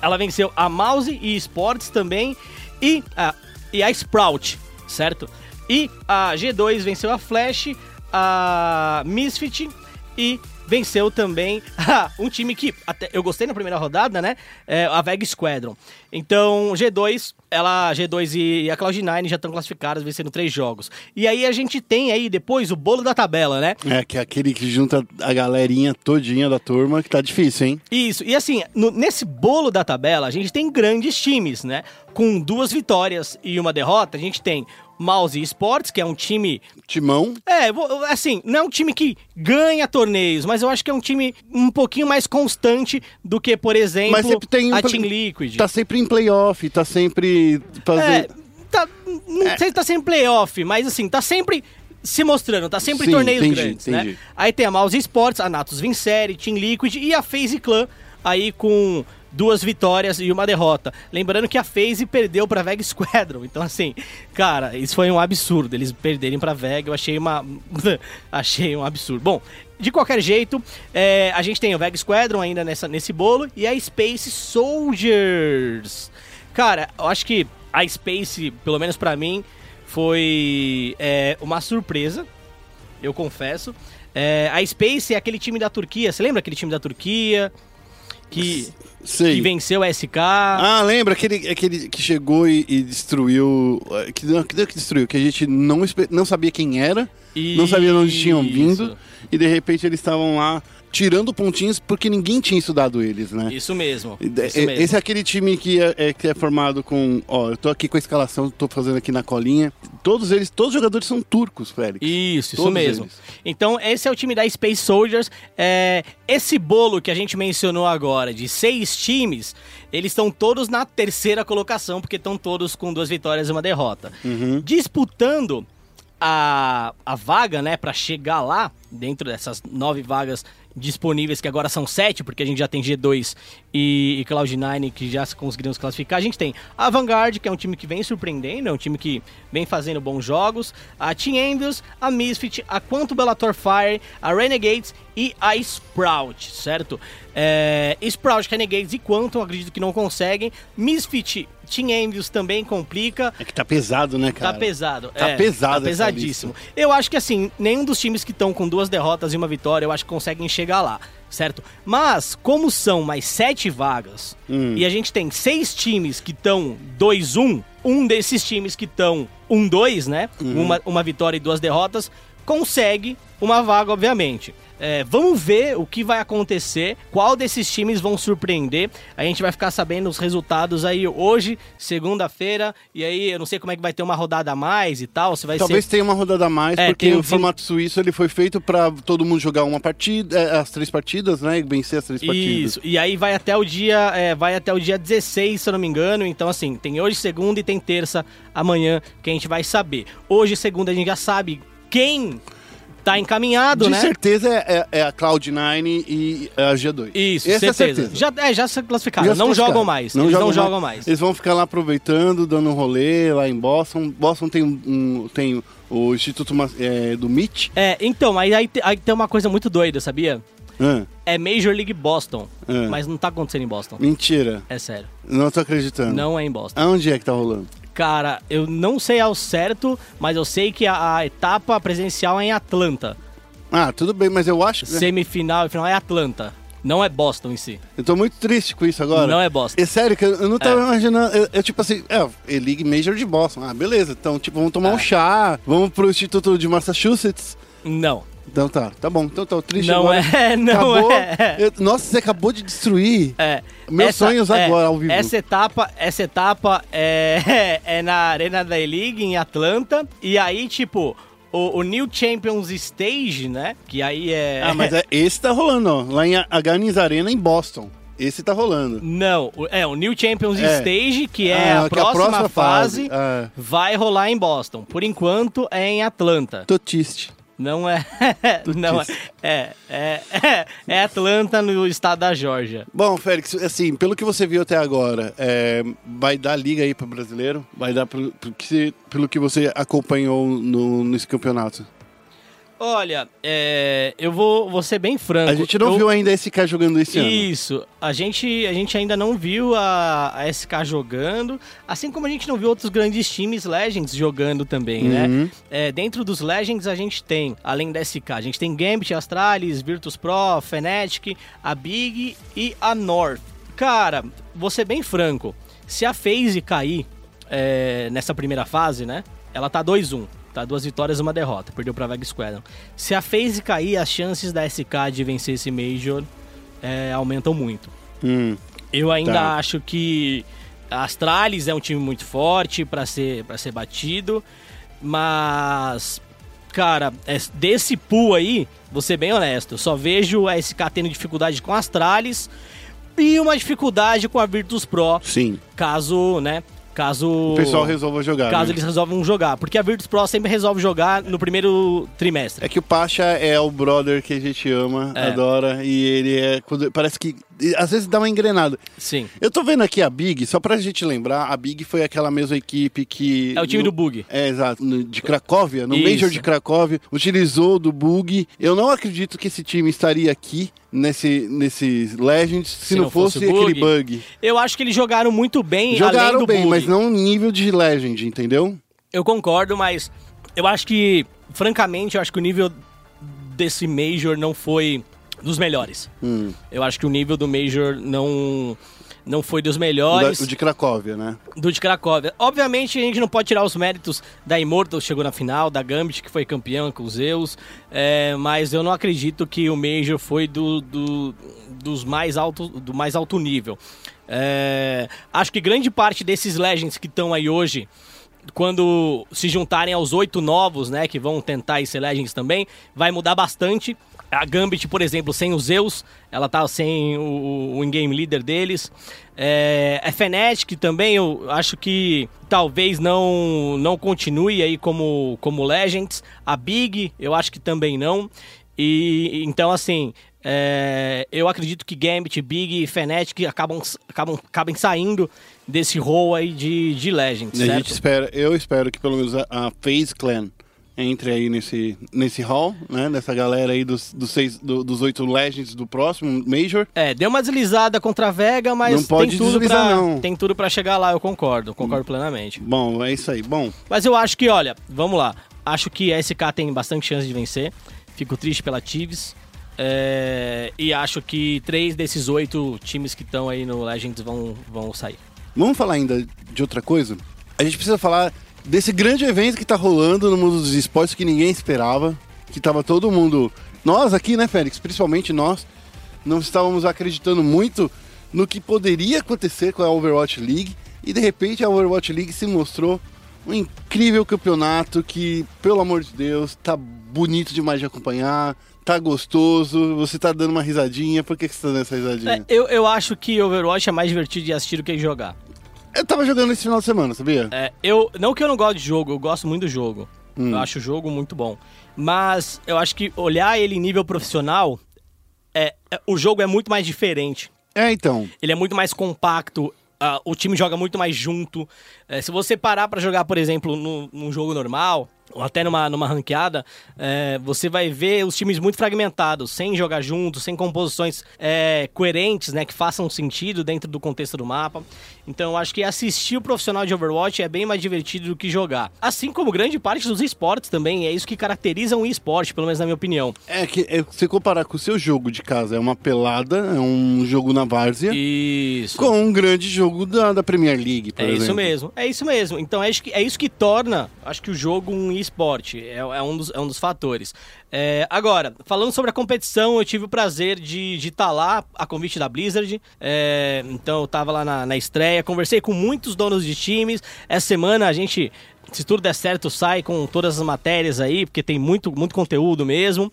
ela venceu a Mouse e Sports também, e a, e a Sprout, certo? E a G2 venceu a Flash, a Misfit e venceu também um time que até eu gostei na primeira rodada, né? É, a Veg Squadron. Então, G2, ela, G2 e a Cloud9 já estão classificadas, vencendo três jogos. E aí a gente tem aí depois o bolo da tabela, né? É, que é aquele que junta a galerinha todinha da turma, que tá difícil, hein? Isso. E assim, no, nesse bolo da tabela, a gente tem grandes times, né? Com duas vitórias e uma derrota, a gente tem Mouse Esports, que é um time. Timão? É, assim, não é um time que ganha torneios, mas eu acho que é um time um pouquinho mais constante do que, por exemplo, mas tem a Team Liquid. Tá sempre em playoff, tá sempre. Fazendo... É, tá, não é. sei se tá sempre em playoff, mas assim, tá sempre se mostrando, tá sempre Sim, em torneios entendi, grandes, entendi. né? Aí tem a Mouse Esports, a Natus Vincere, Team Liquid e a FaZe Clan aí com duas vitórias e uma derrota. Lembrando que a FaZe perdeu para Veg Squadron. Então, assim, cara, isso foi um absurdo. Eles perderem para Veg, eu achei uma. achei um absurdo. Bom, de qualquer jeito, é, a gente tem o Veg Squadron ainda nessa, nesse bolo e a Space Soldiers. Cara, eu acho que a Space, pelo menos para mim, foi é, uma surpresa, eu confesso. É, a Space é aquele time da Turquia, você lembra aquele time da Turquia? Que, Sei. que venceu a SK. Ah, lembra aquele, aquele que chegou e, e destruiu. Que não, que que destruiu, que a gente não, não sabia quem era, não sabia de onde tinham vindo, e de repente eles estavam lá tirando pontinhos porque ninguém tinha estudado eles, né? Isso mesmo. Isso mesmo. Esse é aquele time que é, é, que é formado com. Ó, eu tô aqui com a escalação, tô fazendo aqui na colinha. Todos eles, todos os jogadores são turcos, Félix. Isso, todos isso mesmo. Eles. Então, esse é o time da Space Soldiers. É, esse bolo que a gente mencionou agora, de seis times, eles estão todos na terceira colocação, porque estão todos com duas vitórias e uma derrota. Uhum. Disputando a, a vaga, né, para chegar lá, dentro dessas nove vagas disponíveis, que agora são sete, porque a gente já tem G2 e, e Cloud9 que já conseguiram se classificar. A gente tem a Vanguard, que é um time que vem surpreendendo, é um time que vem fazendo bons jogos, a Team Envious, a Misfit, a Quantum Bellator Fire, a Renegades e a Sprout, certo? É, Sprout, Renegades e Quantum, acredito que não conseguem. Misfit, Team Envious também complica. É que tá pesado, né, cara? Tá pesado. Tá é, pesado Tá pesadíssimo. Eu acho que assim, nenhum dos times que estão com duas derrotas e uma vitória, eu acho que conseguem chegar lá, certo? Mas, como são mais sete vagas, Hum. e a gente tem seis times que estão 2-1, um desses times que estão 1-2, né? Uma, uma vitória e duas derrotas, consegue uma vaga, obviamente. É, vamos ver o que vai acontecer, qual desses times vão surpreender. A gente vai ficar sabendo os resultados aí hoje, segunda-feira, e aí eu não sei como é que vai ter uma rodada a mais e tal, se vai Talvez ser... tenha uma rodada a mais, É, porque tem o formato suíço ele foi feito pra todo mundo jogar uma partida, é, as três partidas, né? E vencer as três partidas. Isso, e aí vai até o dia, é, vai até o dia 16, se eu não me engano. Então, assim, tem hoje segunda e tem terça amanhã que a gente vai saber. Hoje, segunda, a gente já sabe quem tá encaminhado, De né? certeza é, é a Cloud9 e a G2. Isso, Essa certeza. é certeza. Já, é, já se classificaram, Já se não classificaram. jogam mais. Eles não jogam mais. Eles vão ficar lá aproveitando, dando um rolê lá em Boston. Boston tem, um, tem o Instituto é, do MIT. É, então, mas aí, aí tem uma coisa muito doida, sabia? Ah, É Major League Boston, É. mas não tá acontecendo em Boston. mentira. É sério. Não tô acreditando. Não é em Boston. Aonde é que tá rolando? Cara, eu não sei ao certo, mas eu sei que a, a etapa presencial é em Atlanta. Ah, tudo bem, mas eu acho que. Semifinal e final é Atlanta. Não é Boston em si. Eu tô muito triste com isso agora. Não é Boston. É sério, que eu eu não tava É. imaginando. Eu, eu, tipo assim, é, E-League Major de Boston. Ah, beleza. Então, tipo, vamos tomar É. um chá, vamos pro Instituto de Massachusetts. Não. Então tá, tá bom. Então tô triste Não agora. é, não Acabou. é. Eu- nossa, você acabou de destruir É, meus essa- sonhos é, agora ao vivo. Essa etapa, essa etapa é, é na Arena da E-League em Atlanta. E aí, tipo, o, o New Champions Stage, né? Que aí é. Ah, mas é, esse tá rolando, ó. Lá em Aganis Arena, em Boston. Esse tá rolando. Não, o- é o New Champions É. Stage, que é Ah, a que é a próxima, próxima fase, fase. Ah. vai rolar em Boston. Por enquanto é em Atlanta. Tô triste. Não é. não é, é, é, é. É Atlanta no estado da Georgia. Bom, Félix, assim, pelo que você viu até agora, é, vai dar liga aí pro brasileiro? Vai dar pelo, pelo que, você- pelo que você acompanhou no, nesse campeonato? Olha, é, eu vou, vou ser bem franco. A gente não Eu- viu ainda esse cara jogando esse ano. Isso, a gente, a gente ainda não viu a, a SK jogando, assim como a gente não viu outros grandes times Legends jogando também, né? Uhum. É, dentro dos Legends a gente tem, além da SK, a gente tem Gambit, Astralis, Virtus Pro, Fnatic, a Big e a North. Cara, vou ser bem franco, se a FaZe cair é, nessa primeira fase, né? Ela tá 2-1. Tá duas vitórias e uma derrota. Perdeu pra Vega Squadron. Se a FaZe cair, as chances da SK de vencer esse Major é, aumentam muito. Hum. Eu ainda Tá. acho que a Astralis é um time muito forte pra ser, pra ser batido, mas, cara, é- desse pool aí, vou ser bem honesto, eu só vejo a SK tendo dificuldade com a Astralis e uma dificuldade com a Virtus Pro, Sim. caso, né, caso... O pessoal resolva jogar. Caso né? eles resolvam jogar, porque a Virtus Pro sempre resolve jogar no primeiro trimestre. É que o Pacha é o brother que a gente ama, É. adora, e ele é. Parece que. Às vezes dá uma engrenada. Sim. Eu tô vendo aqui a Big, só pra gente lembrar, a Big foi aquela mesma equipe que. É o time no- do Bug. É, exato. no- De Cracóvia, no Isso. Major de Cracóvia, utilizou do bug. Eu não acredito que esse time estaria aqui nesse, nesses Legends se, não, fosse, o aquele bug. Eu acho que eles jogaram muito bem, além Jogaram do bem, Bug. mas não nível de Legend, entendeu? Eu concordo, mas eu acho que, francamente, eu acho que o nível desse Major não foi dos melhores. Hum. Eu acho que o nível do Major não, não foi dos O, da- melhores o de Cracóvia, né? do de Cracóvia. Obviamente, a gente não pode tirar os méritos da Immortal, que chegou na final, da Gambit, que foi campeã com os Zeus, é, mas eu não acredito que o Major foi do, do- dos mais alto, do mais alto nível. É, acho que grande parte desses Legends que estão aí hoje, quando se juntarem aos oito novos, né, que vão tentar ser Legends também, vai mudar bastante. A Gambit, por exemplo, sem os Zeus, ela tá sem o, o in-game leader deles. É, a Fnatic também, eu acho que talvez não, não continue aí como, como Legends. A Big, eu acho que também não. E então, assim, é, eu acredito que Gambit, Big e Fnatic acabam, acabam, acabem saindo desse rol aí de, de Legends, a gente espera, eu espero que pelo menos a, a FaZe Clan entre aí nesse, nesse hall, né? Dessa galera aí dos, dos, seis, do- dos oito Legends do próximo Major. É, deu uma deslizada contra a Vega, mas Não pode tem tudo deslizar, pra, não. tem tudo para chegar lá, eu concordo, concordo plenamente. Bom, é isso aí. Bom, Mas eu acho que, olha, vamos lá. Acho que a SK tem bastante chance de vencer. Fico triste pela Tives. É, e acho que três desses oito times que estão aí no Legends vão, vão sair. vamos falar ainda de outra coisa? A gente precisa falar desse grande evento que tá rolando no mundo dos esportes que ninguém esperava. Que tava todo mundo. Nós aqui, né, Félix? Principalmente nós, não estávamos acreditando muito no que poderia acontecer com a Overwatch League. E de repente a Overwatch League se mostrou um incrível campeonato que, pelo amor de Deus, tá bonito demais de acompanhar, tá gostoso, você tá dando uma risadinha. Por que, que você tá dando essa risadinha? É, eu, eu acho que Overwatch é mais divertido de assistir do que jogar. Eu tava jogando esse final de semana, sabia? É, eu, não que eu não gosto de jogo, eu gosto muito do jogo. Hum. Eu acho o jogo muito bom. Mas eu acho que olhar ele em nível profissional, é, é- o jogo é muito mais diferente. É, então. Ele é muito mais compacto. ah, o time joga muito mais junto. É, se você parar pra jogar, por exemplo, no- num jogo normal, ou até numa, numa ranqueada, é, você vai ver os times muito fragmentados, sem jogar juntos, sem composições é, coerentes, né, que façam sentido dentro do contexto do mapa. Então, eu acho que assistir o profissional de Overwatch é bem mais divertido do que jogar. Assim como grande parte dos esportes também, é isso que caracteriza um esporte, pelo menos na minha opinião. É que é, você comparar com o seu jogo de casa, é uma pelada, é um jogo na várzea, Isso. com um grande jogo da, da Premier League, por É exemplo. isso mesmo, é isso mesmo. Então é isso que, é isso que torna, acho que o jogo um esporte, é, é, um, dos, é um dos fatores. É, agora, falando sobre a competição, eu tive o prazer de estar tá lá a convite da Blizzard. É, então eu estava lá na, na estreia, conversei com muitos donos de times. Essa semana a gente se tudo der certo, sai com todas as matérias aí, porque tem muito, muito conteúdo mesmo.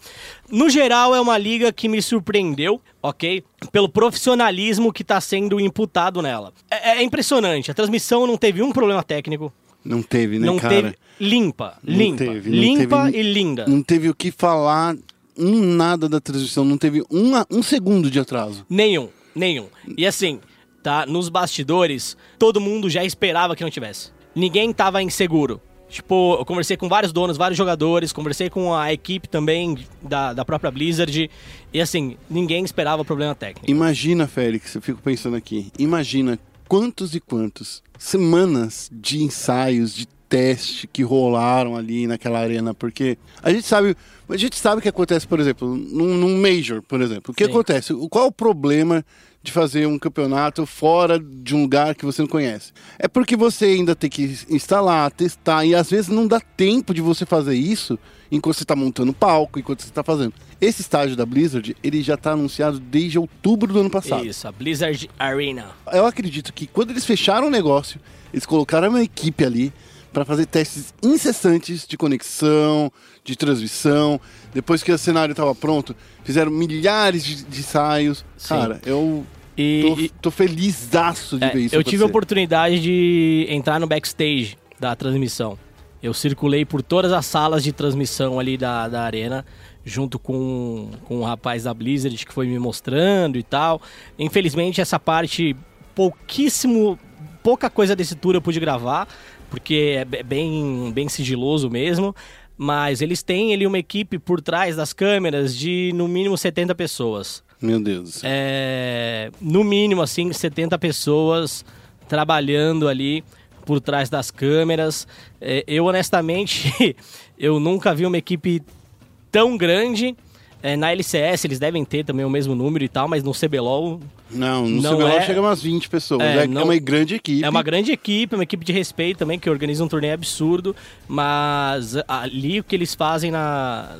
No geral, é uma liga que me surpreendeu, ok? Pelo profissionalismo que está sendo imputado nela. É, é, impressionante, a transmissão não teve um problema técnico. Não teve, né, não cara? Teve, limpa, não limpa, teve, limpa teve, e linda. Não teve o que falar, um nada da transmissão, não teve um, um segundo de atraso. Nenhum, nenhum. E assim, tá, nos bastidores, todo mundo já esperava que não tivesse ninguém tava inseguro. Tipo, eu conversei com vários donos, vários jogadores, conversei com a equipe também da, da própria Blizzard. E assim, ninguém esperava problema técnico. Imagina, Félix, eu fico pensando aqui. Imagina quantos e quantos semanas de ensaios, de teste que rolaram ali naquela arena, porque a gente sabe, a gente sabe o que acontece, por exemplo, num, num Major, por exemplo. O que Sim. acontece? Qual é o problema de fazer um campeonato fora de um lugar que você não conhece. É porque você ainda tem que instalar, testar, e às vezes não dá tempo de você fazer isso enquanto você está montando palco, enquanto você está fazendo. Esse estágio da Blizzard, ele já está anunciado desde outubro do ano passado. Isso, a Blizzard Arena. Eu acredito que quando eles fecharam o negócio, eles colocaram uma equipe ali para fazer testes incessantes de conexão, de transmissão. Depois que o cenário estava pronto, fizeram milhares de, de ensaios. Sim. Cara, eu e, tô, tô feliz de é, ver isso. Eu tive a oportunidade de entrar no backstage da transmissão. Eu circulei por todas as salas de transmissão ali da, da arena, junto com, com o rapaz da Blizzard que foi me mostrando e tal. Infelizmente, essa parte, pouquíssimo, pouca coisa desse tour eu pude gravar, porque é bem, bem sigiloso mesmo. Mas eles têm ali uma equipe por trás das câmeras de no mínimo 70 pessoas. Meu Deus. É, no mínimo, assim, 70 pessoas trabalhando ali por trás das câmeras. É, eu, honestamente, eu nunca vi uma equipe tão grande. É, na LCS eles devem ter também o mesmo número e tal, mas no CBLOL. Não, no não CBLOL é... chega umas 20 pessoas. É, é, não... é, uma grande equipe. É uma grande equipe, uma equipe de respeito também, que organiza um torneio absurdo. Mas ali o que eles fazem na,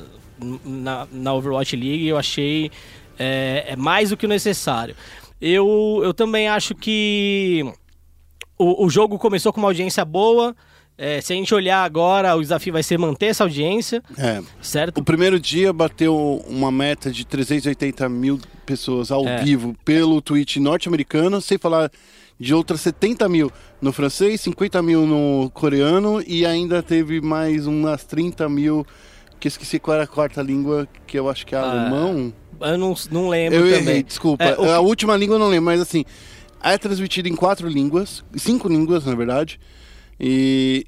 na, na Overwatch League eu achei é, é mais do que necessário. Eu, eu também acho que o, o jogo começou com uma audiência boa. É, se a gente olhar agora, o desafio vai ser manter essa audiência. É. Certo? O primeiro dia bateu uma meta de 380 mil pessoas ao é. vivo pelo Twitch norte-americano, sem falar de outras 70 mil no francês, 50 mil no coreano e ainda teve mais umas 30 mil, que esqueci qual era a quarta língua, que eu acho que é ah, alemão. Eu não, não lembro eu também. errei, desculpa. É, a última língua eu não lembro, mas assim, é transmitido em quatro línguas, cinco línguas, na verdade. E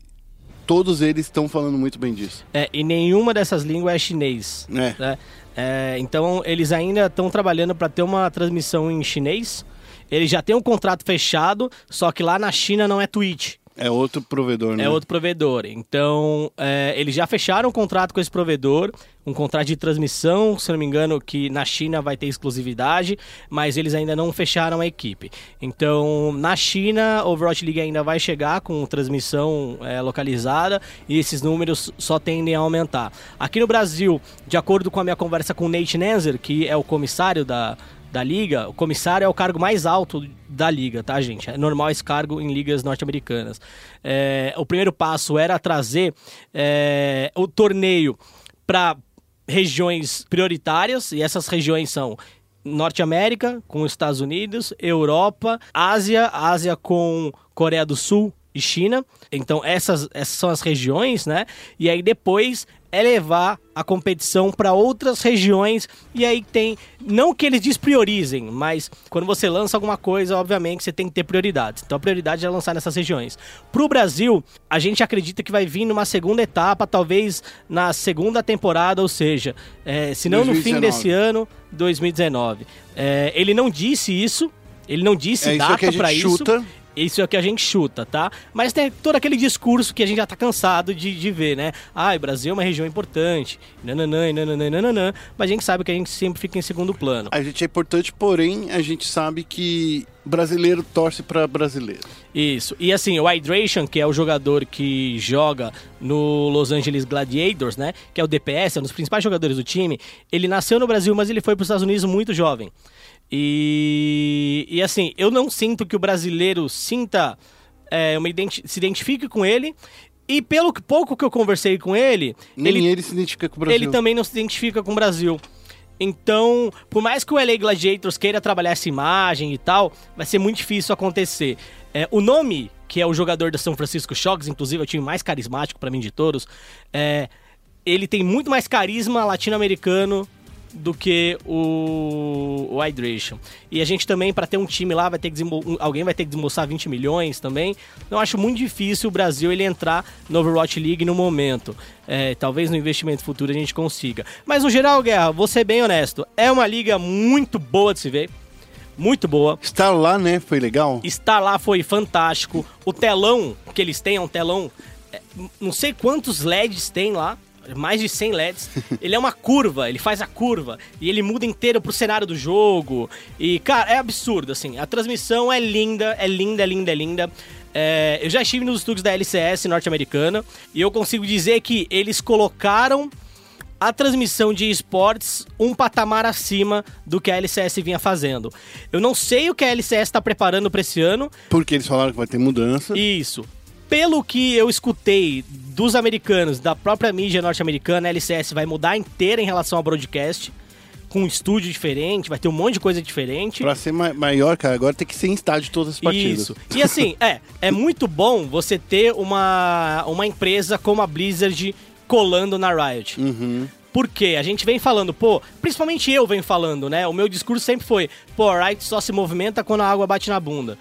todos eles estão falando muito bem disso. É, e nenhuma dessas línguas é chinês. É. Né? É, então eles ainda estão trabalhando para ter uma transmissão em chinês. Eles já têm um contrato fechado, só que lá na China não é Twitch. É outro provedor, né? É outro provedor. Então, é, eles já fecharam um contrato com esse provedor, um contrato de transmissão, se não me engano, que na China vai ter exclusividade, mas eles ainda não fecharam a equipe. Então, na China, Overwatch League ainda vai chegar com transmissão é, localizada e esses números só tendem a aumentar. Aqui no Brasil, de acordo com a minha conversa com o Nate Nenzer, que é o comissário da, da liga, o comissário é o cargo mais alto da liga, tá, gente? É normal esse cargo em ligas norte-americanas. É, o primeiro passo era trazer é, o torneio para regiões prioritárias, e essas regiões são Norte América com os Estados Unidos, Europa, Ásia, Ásia com Coreia do Sul e China. Então essas, essas são as regiões, né? E aí depois é levar a competição para outras regiões e aí tem não que eles despriorizem, mas quando você lança alguma coisa, obviamente você tem que ter prioridades. Então a prioridade é lançar nessas regiões. Para o Brasil, a gente acredita que vai vir numa segunda etapa, talvez na segunda temporada, ou seja, é, se não 2019. no fim desse ano, 2019. É, ele não disse isso, ele não disse é data para isso. Isso é o que a gente chuta, tá? Mas tem todo aquele discurso que a gente já tá cansado de, de ver, né? Ah, o Brasil é uma região importante, nananã, nananã, nananã, mas a gente sabe que a gente sempre fica em segundo plano. A gente é importante, porém, a gente sabe que brasileiro torce para brasileiro. Isso. E assim, o Hydration, que é o jogador que joga no Los Angeles Gladiators, né? Que é o DPS, é um dos principais jogadores do time. Ele nasceu no Brasil, mas ele foi para os Estados Unidos muito jovem. E, e assim, eu não sinto que o brasileiro sinta, é, uma identi se identifique com ele. E pelo pouco que eu conversei com ele. Nem ele, ele se identifica com o Brasil. Ele também não se identifica com o Brasil. Então, por mais que o LA Gladiators queira trabalhar essa imagem e tal, vai ser muito difícil acontecer. É, o nome, que é o jogador da São Francisco Shocks, inclusive é o time mais carismático para mim de todos, é, ele tem muito mais carisma latino-americano do que o, o Hydration. E a gente também, para ter um time lá, vai ter que alguém vai ter que desembolsar 20 milhões também. Então acho muito difícil o Brasil ele entrar no Overwatch League no momento. É, talvez no investimento futuro a gente consiga. Mas no geral, Guerra, vou ser bem honesto, é uma liga muito boa de se ver. Muito boa. Estar lá, né? Foi legal. Estar lá foi fantástico. O telão que eles têm é um telão. É, não sei quantos LEDs tem lá mais de 100 LEDs. ele é uma curva, ele faz a curva e ele muda inteiro pro cenário do jogo. E, cara, é absurdo, assim. A transmissão é linda, é linda, é linda, é linda. É, eu já estive nos estúdios da LCS norte-americana e eu consigo dizer que eles colocaram a transmissão de esportes um patamar acima do que a LCS vinha fazendo. Eu não sei o que a LCS está preparando para esse ano. Porque eles falaram que vai ter mudança. Isso. Pelo que eu escutei dos americanos, da própria mídia norte-americana, a LCS vai mudar inteira em relação ao broadcast com um estúdio diferente, vai ter um monte de coisa diferente. Pra ser ma maior, cara, agora tem que ser em estádio todas as partidas. Isso. E assim, é, é muito bom você ter uma, uma empresa como a Blizzard colando na Riot. Uhum. Porque a gente vem falando, pô, principalmente eu venho falando, né? O meu discurso sempre foi, pô, a Riot só se movimenta quando a água bate na bunda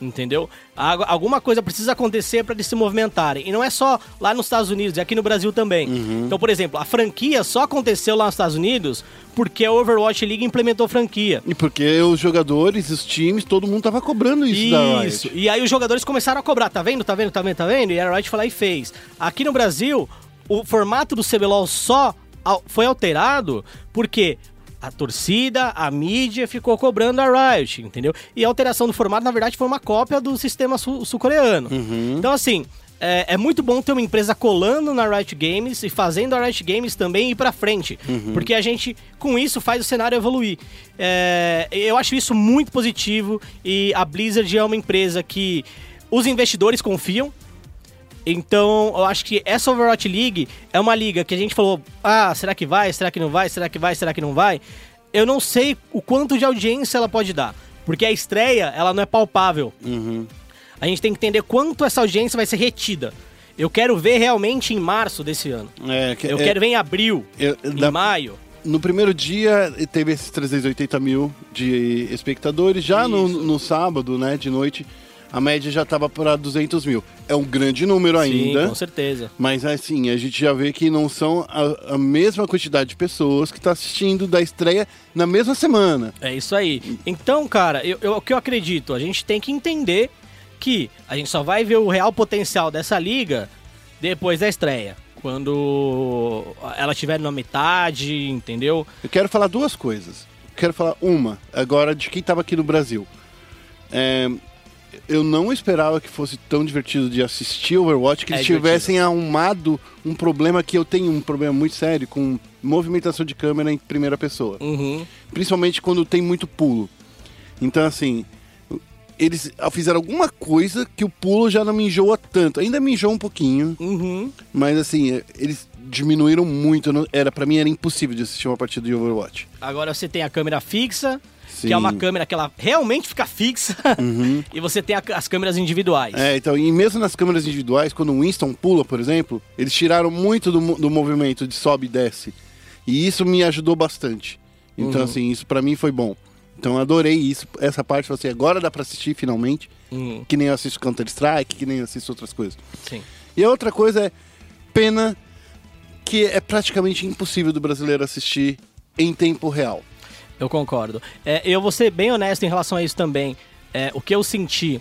entendeu? Alguma coisa precisa acontecer para eles se movimentarem. E não é só lá nos Estados Unidos, é aqui no Brasil também. Uhum. Então, por exemplo, a franquia só aconteceu lá nos Estados Unidos porque a Overwatch League implementou franquia. E porque os jogadores, os times, todo mundo tava cobrando isso, isso. da Riot. Isso. E aí os jogadores começaram a cobrar, tá vendo, tá vendo, tá vendo, tá vendo? E a Riot foi lá e fez. Aqui no Brasil, o formato do CBLOL só foi alterado porque a torcida, a mídia ficou cobrando a Riot, entendeu? E a alteração do formato, na verdade, foi uma cópia do sistema sul-coreano. Uhum. Então, assim, é, é, muito bom ter uma empresa colando na Riot Games e fazendo a Riot Games também ir pra frente. Uhum. Porque a gente, com isso, faz o cenário evoluir. É, eu acho isso muito positivo e a Blizzard é uma empresa que os investidores confiam. Então, eu acho que essa Overwatch League é uma liga que a gente falou: ah, será que vai? Será que não vai? Será que vai? Será que não vai? Eu não sei o quanto de audiência ela pode dar. Porque a estreia, ela não é palpável. Uhum. A gente tem que entender quanto essa audiência vai ser retida. Eu quero ver realmente em março desse ano. É, que, eu é, quero ver em abril, eu, em da, maio. No primeiro dia teve esses 380 mil de espectadores. Já no, no sábado, né, de noite, a média já estava para 200 mil. É um grande número ainda. Sim, com certeza. Mas assim, a gente já vê que não são a, a mesma quantidade de pessoas que está assistindo da estreia na mesma semana. É isso aí. Então, cara, eu, eu, o que eu acredito, a gente tem que entender que a gente só vai ver o real potencial dessa liga depois da estreia. Quando ela estiver na metade, entendeu? Eu quero falar duas coisas. quero falar uma, agora, de quem estava aqui no Brasil. É, eu não esperava que fosse tão divertido de assistir Overwatch, que é eles tivessem divertido. arrumado um problema que eu tenho um problema muito sério com movimentação de câmera em primeira pessoa. Uhum. Principalmente quando tem muito pulo. Então, assim, eles fizeram alguma coisa que o pulo já não me enjoa tanto. Ainda me enjoa um pouquinho. Uhum. Mas, assim, eles diminuíram muito. Era para mim era impossível de assistir uma partida de Overwatch. Agora você tem a câmera fixa Sim. que é uma câmera que ela realmente fica fixa uhum. e você tem a, as câmeras individuais. É, então, e mesmo nas câmeras individuais, quando o Winston pula, por exemplo, eles tiraram muito do, do movimento de sobe e desce. E isso me ajudou bastante. Então, uhum. assim, isso para mim foi bom. Então eu adorei isso, essa parte, assim, agora dá pra assistir finalmente. Uhum. Que nem eu assisto Counter-Strike, que nem eu assisto outras coisas. Sim. E a outra coisa é pena que é praticamente impossível do brasileiro assistir em tempo real. Eu concordo. É, eu vou ser bem honesto em relação a isso também. É, o que eu senti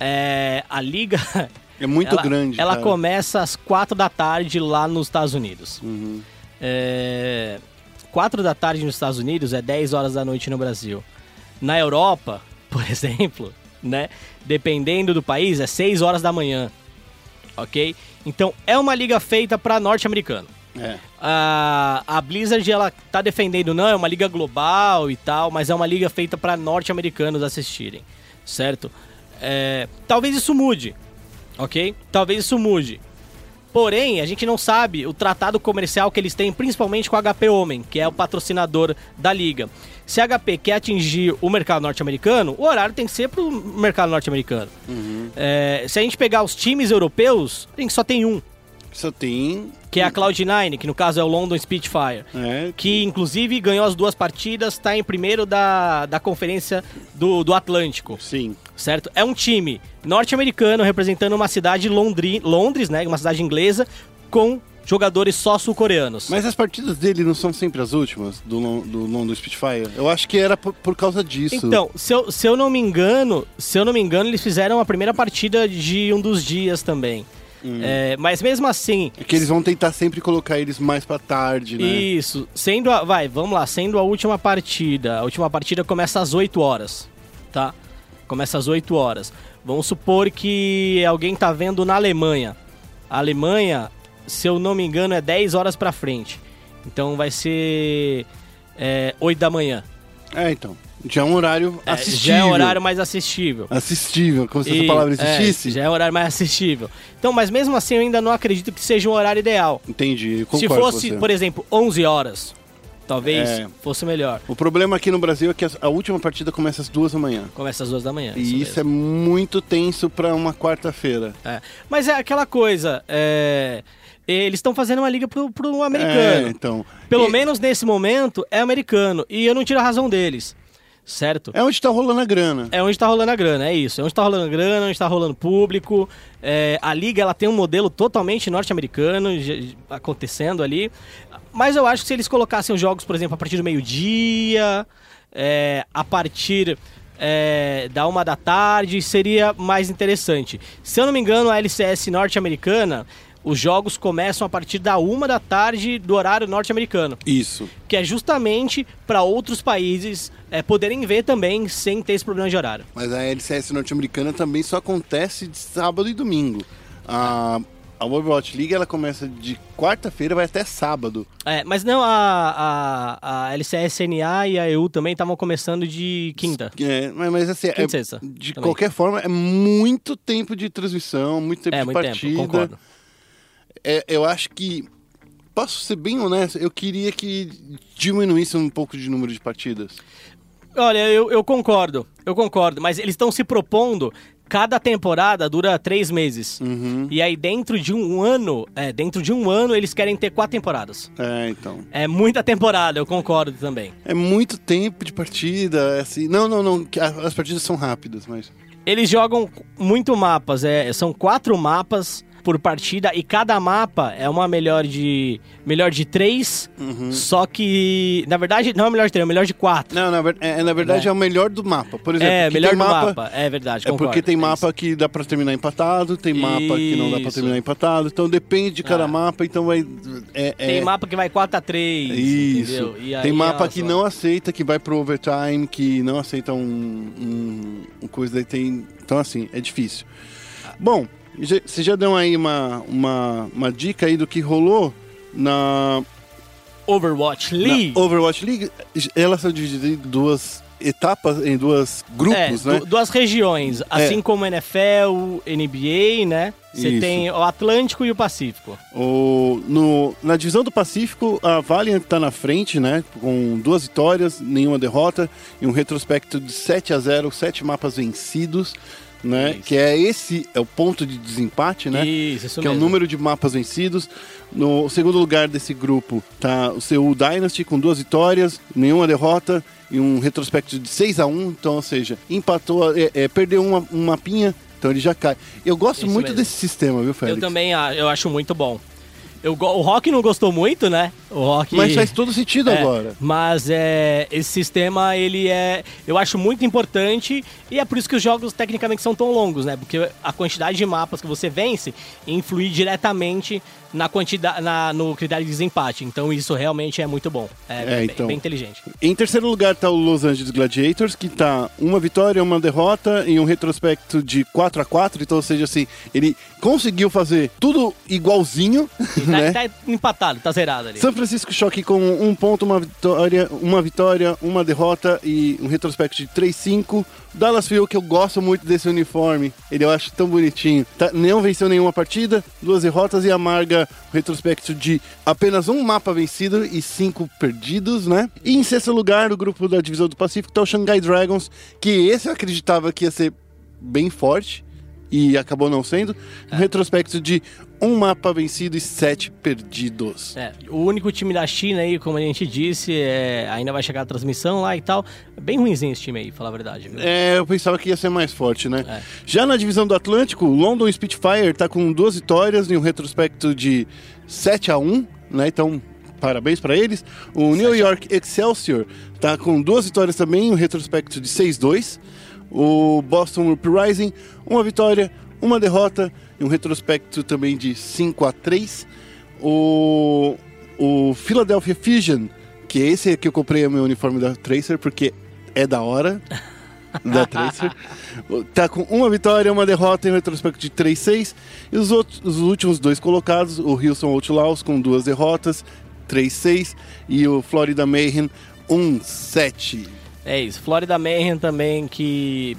é, a liga. É muito ela, grande. Ela cara. começa às quatro da tarde lá nos Estados Unidos. Uhum. É, 4 da tarde nos Estados Unidos é 10 horas da noite no Brasil. Na Europa, por exemplo, né? Dependendo do país, é 6 horas da manhã. Ok? Então é uma liga feita para norte-americano. É. A, a Blizzard ela tá defendendo, não, é uma liga global e tal, mas é uma liga feita para norte-americanos assistirem, certo? É, talvez isso mude, ok? Talvez isso mude. Porém, a gente não sabe o tratado comercial que eles têm, principalmente com a HP Homem, que é o patrocinador da liga. Se a HP quer atingir o mercado norte-americano, o horário tem que ser pro mercado norte-americano. É, se a gente pegar os times europeus, a gente só tem um, Só tem. que é a Cloud9, que no caso é o London Spitfire. É, Que inclusive ganhou as duas partidas, está em primeiro da, da conferência do, do Atlântico sim. certo? É um time norte-americano representando uma cidade Londri, Londres, né? Uma cidade inglesa com jogadores só sul-coreanos. Mas as partidas dele não são sempre as últimas do, do London Spitfire? Eu acho que era por, por causa disso. Então, se eu, se eu não me engano, se eu não me engano, eles fizeram a primeira partida de um dos dias também. É, mas mesmo assim, É que eles vão tentar sempre colocar eles mais pra tarde, né? Isso, sendo a, vai, vamos lá, sendo a última partida. A última partida começa às 8 horas, tá? Começa às 8 horas. Vamos supor que alguém tá vendo na Alemanha. A Alemanha, se eu não me engano, é 10 horas pra frente. Então vai ser é, 8 da manhã. É, então. Já é um horário É, assistível. já é horário mais assistível. Assistível, como se essa palavra é, existisse. já é horário mais assistível. Então, mas mesmo assim eu ainda não acredito que seja um horário ideal. Entendi, Se fosse, por exemplo, 11 horas, talvez É. fosse melhor. O problema aqui no Brasil é que a, última partida começa às duas da manhã. Começa às duas da manhã. E isso, mesmo. é muito tenso pra uma quarta-feira. é. Mas é aquela coisa, é, eles estão fazendo uma liga pro, pro É, americano. então. Pelo E- menos nesse momento é americano. E eu não tiro a razão deles, certo? É onde tá rolando a grana. É onde tá rolando a grana, é isso. É onde tá rolando a grana, onde tá rolando público. É, a liga ela tem um modelo totalmente norte-americano acontecendo ali. Mas eu acho que se eles colocassem os jogos, por exemplo, a partir do meio-dia, é, a partir é, da uma da tarde, seria mais interessante. Se eu não me engano, a LCS norte-americana, os jogos começam a partir da uma da tarde do horário norte-americano Isso. que é justamente para outros países é, poderem ver também sem ter esse problema de horário. Mas a LCS norte-americana também só acontece de sábado e domingo. A, a Overwatch League ela começa de quarta-feira vai até sábado. É, mas não, a, a, a LCSNA e a EU também estavam começando de quinta. É, mas, mas assim, Quinta é- sexta de também. qualquer forma, é muito tempo de transmissão, muito tempo É, de muito partida. tempo, concordo. É, eu acho que, posso ser bem honesto, eu queria que diminuísse um pouco de número de partidas. Olha, eu, eu concordo, eu concordo, mas eles estão se propondo. Cada temporada dura três meses. Uhum. E aí, dentro de um ano, é, dentro de um ano, eles querem ter quatro temporadas. É, então. É muita temporada, eu concordo também. É muito tempo de partida, é assim. Não, não, não. As partidas são rápidas, mas. Eles jogam muito mapas, é, são quatro mapas por partida e cada mapa é uma melhor de melhor de três, Uhum. só que na verdade não é melhor de três, é melhor de quatro. Não, na, ver- é, na verdade É. é. o melhor do mapa. Por exemplo, é melhor tem do mapa. é verdade. É concordo, porque tem é mapa isso. que dá pra terminar empatado, tem mapa que não dá pra Isso. terminar empatado. Então depende de cada Ah. mapa, então vai. É, é- Tem mapa que vai 4 a 3 Isso. aí, tem mapa que só. não aceita, que vai pro overtime, que não aceita um, um, um coisa daí tem. Então assim, é difícil. Bom, você já deu aí uma, uma, uma dica aí do que rolou na, Overwatch na League. Overwatch League. Elas são divididas em duas etapas, em duas grupos, é, né? du- duas regiões, assim como NFL, NBA, né? Você tem o Atlântico e o Pacífico. O, no, na divisão do Pacífico, a Valiant está na frente, né? Com duas vitórias, nenhuma derrota e um retrospecto de 7 a 0 sete mapas vencidos, né? Isso. Que é esse é o ponto de desempate, né? Isso, isso que é o mesmo. número de mapas vencidos. No segundo lugar desse grupo tá o Seoul Dynasty com duas vitórias, nenhuma derrota e um retrospecto de 6 a 1 Então, ou seja, empatou, é, é, perdeu uma, um mapinha, então ele já cai. Eu gosto Isso muito mesmo. desse sistema, viu, Félix? Eu também a- eu acho muito bom. Eu, o Rock não gostou muito, né? O Rock. Mas faz todo sentido é, agora. Mas é, esse sistema, ele é. Eu acho muito importante e é por isso que os jogos tecnicamente são tão longos, né? Porque a quantidade de mapas que você vence influi diretamente na quantidade, na, no critério de desempate. Então isso realmente é muito bom. É, é bem, então. bem inteligente. Em terceiro lugar está o Los Angeles Gladiators, que está uma vitória, uma derrota e um retrospecto de 4 a 4 Então, ou seja, assim, ele conseguiu fazer tudo igualzinho. Tá, né? tá empatado, tá zerado ali. São Francisco Choque com um ponto, uma vitória, uma vitória, uma derrota e um retrospecto de 3-5. Dallas Fuel, que eu gosto muito desse uniforme, ele eu acho tão bonitinho. Tá, não venceu nenhuma partida, duas derrotas e amarga retrospecto de apenas um mapa vencido e cinco perdidos, né? E em sexto lugar, o grupo da Divisão do Pacífico tá o Shanghai Dragons, que esse eu acreditava que ia ser bem forte e acabou não sendo. Um retrospecto de um mapa vencido e sete perdidos. É, o único time da China aí, como a gente disse, é, ainda vai chegar a transmissão lá e tal. É bem ruimzinho esse time aí, falar a verdade. Viu? É, eu pensava que ia ser mais forte, né? É. Já na divisão do Atlântico, o London Spitfire tá com duas vitórias em um retrospecto de 7 a 1 né? Então, parabéns para eles. O New York Excelsior tá com duas vitórias também, um retrospecto de 6-2. O Boston Uprising, uma vitória, uma derrota e um retrospecto também de 5 a 3 O, o Philadelphia Fusion, que é esse que eu comprei o meu uniforme da Tracer, porque é da hora. da Tracer. tá com uma vitória, uma derrota em um retrospecto de 3-6. E os, outros, os últimos dois colocados, o Houston Outlaws com duas derrotas, 3-6. E o Florida Mayhem, 1-7. É isso. Florida Mayhem também que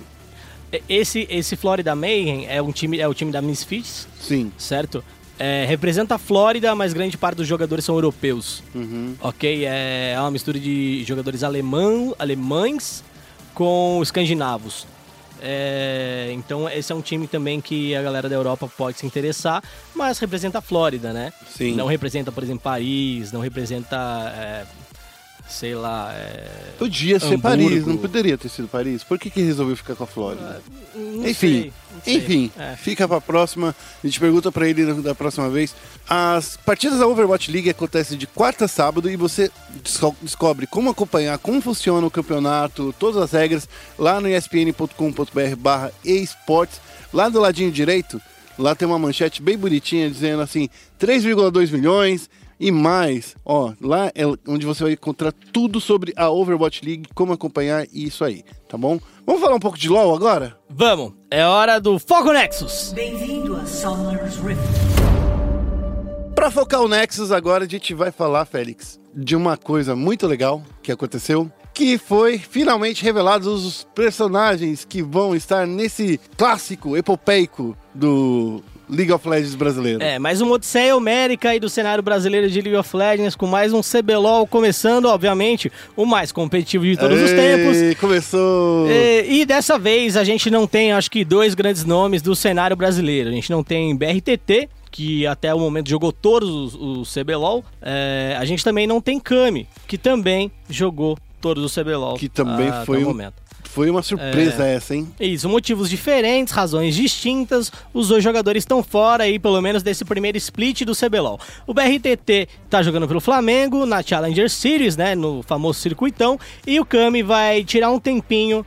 esse, esse Florida Mayhem é, um time, é o time da Misfits. Sim. Certo? É, representa a Flórida, mas grande parte dos jogadores são europeus. Uhum. Ok? É, é uma mistura de jogadores alemão, alemães com escandinavos. É, então esse é um time também que a galera da Europa pode se interessar, mas representa a Flórida, né? Sim. Não representa, por exemplo, Paris, não representa é, sei lá. É... Podia ser Hamburgo. Paris, não poderia ter sido Paris. Por que, que resolveu ficar com a Flórida? Ah, enfim, sei, sei. enfim, é. fica pra próxima. A gente pergunta pra ele da próxima vez. As partidas da Overwatch League acontecem de quarta a sábado e você descobre como acompanhar, como funciona o campeonato, todas as regras lá no espn.com.br/barra esportes. Lá do ladinho direito, lá tem uma manchete bem bonitinha dizendo assim: 3,2 milhões e mais. Ó, lá é onde você vai encontrar tudo sobre a Overwatch League, como acompanhar e isso aí, tá bom? Vamos falar um pouco de LoL agora? Vamos, é hora do Foco Nexus. Bem-vindo a Summer's Rift. Pra focar o Nexus agora, a gente vai falar, Félix, de uma coisa muito legal que aconteceu que foi finalmente revelados os personagens que vão estar nesse clássico epopeico do League of Legends brasileiro. É, mais uma Odisseia Homérica aí do cenário brasileiro de League of Legends, com mais um CBLOL começando, obviamente, o mais competitivo de todos Ei, os tempos. Começou! E, e, dessa vez a gente não tem, acho que, dois grandes nomes do cenário brasileiro. A gente não tem BRTT, que até o momento jogou todos os, CBLOL. É, a gente também não tem Kami, que também jogou todos os CBLOL. Que também foi um, momento. Foi uma surpresa é, essa, hein? Isso, motivos diferentes, razões distintas. Os dois jogadores estão fora aí, pelo menos, desse primeiro split do CBLOL. O BRTT tá jogando pelo Flamengo na Challenger Series, né? No famoso circuitão. E o Kami vai tirar um tempinho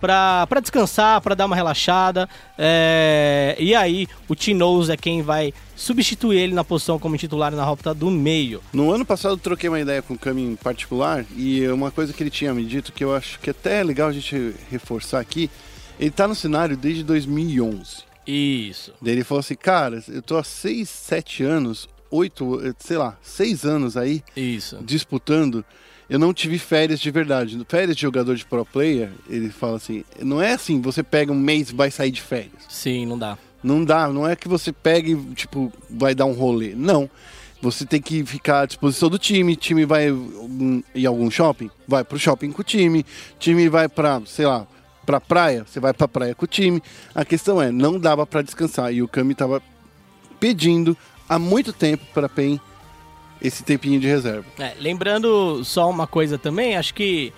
para descansar, para dar uma relaxada. É... E aí, o Tinoz é quem vai substituir ele na posição como titular na rota do meio. No ano passado eu troquei uma ideia com o Cami em particular e uma coisa que ele tinha me dito que eu acho que até é legal a gente reforçar aqui, ele tá no cenário desde 2011. Isso. Daí ele falou assim, cara, eu tô há 6, 7 anos, 8, sei lá, 6 anos aí Isso. disputando eu não tive férias de verdade. Férias de jogador de pro player, ele fala assim, não é assim, você pega um mês e vai sair de férias. Sim, não dá. Não dá, não é que você pega e, tipo, vai dar um rolê. Não. Você tem que ficar à disposição do time, time vai em algum shopping, vai pro shopping com o time, time vai pra, sei lá, pra praia, você vai pra praia com o time. A questão é, não dava para descansar. E o Kami tava pedindo há muito tempo para PEN esse tempinho de reserva. É, lembrando só uma coisa também, acho que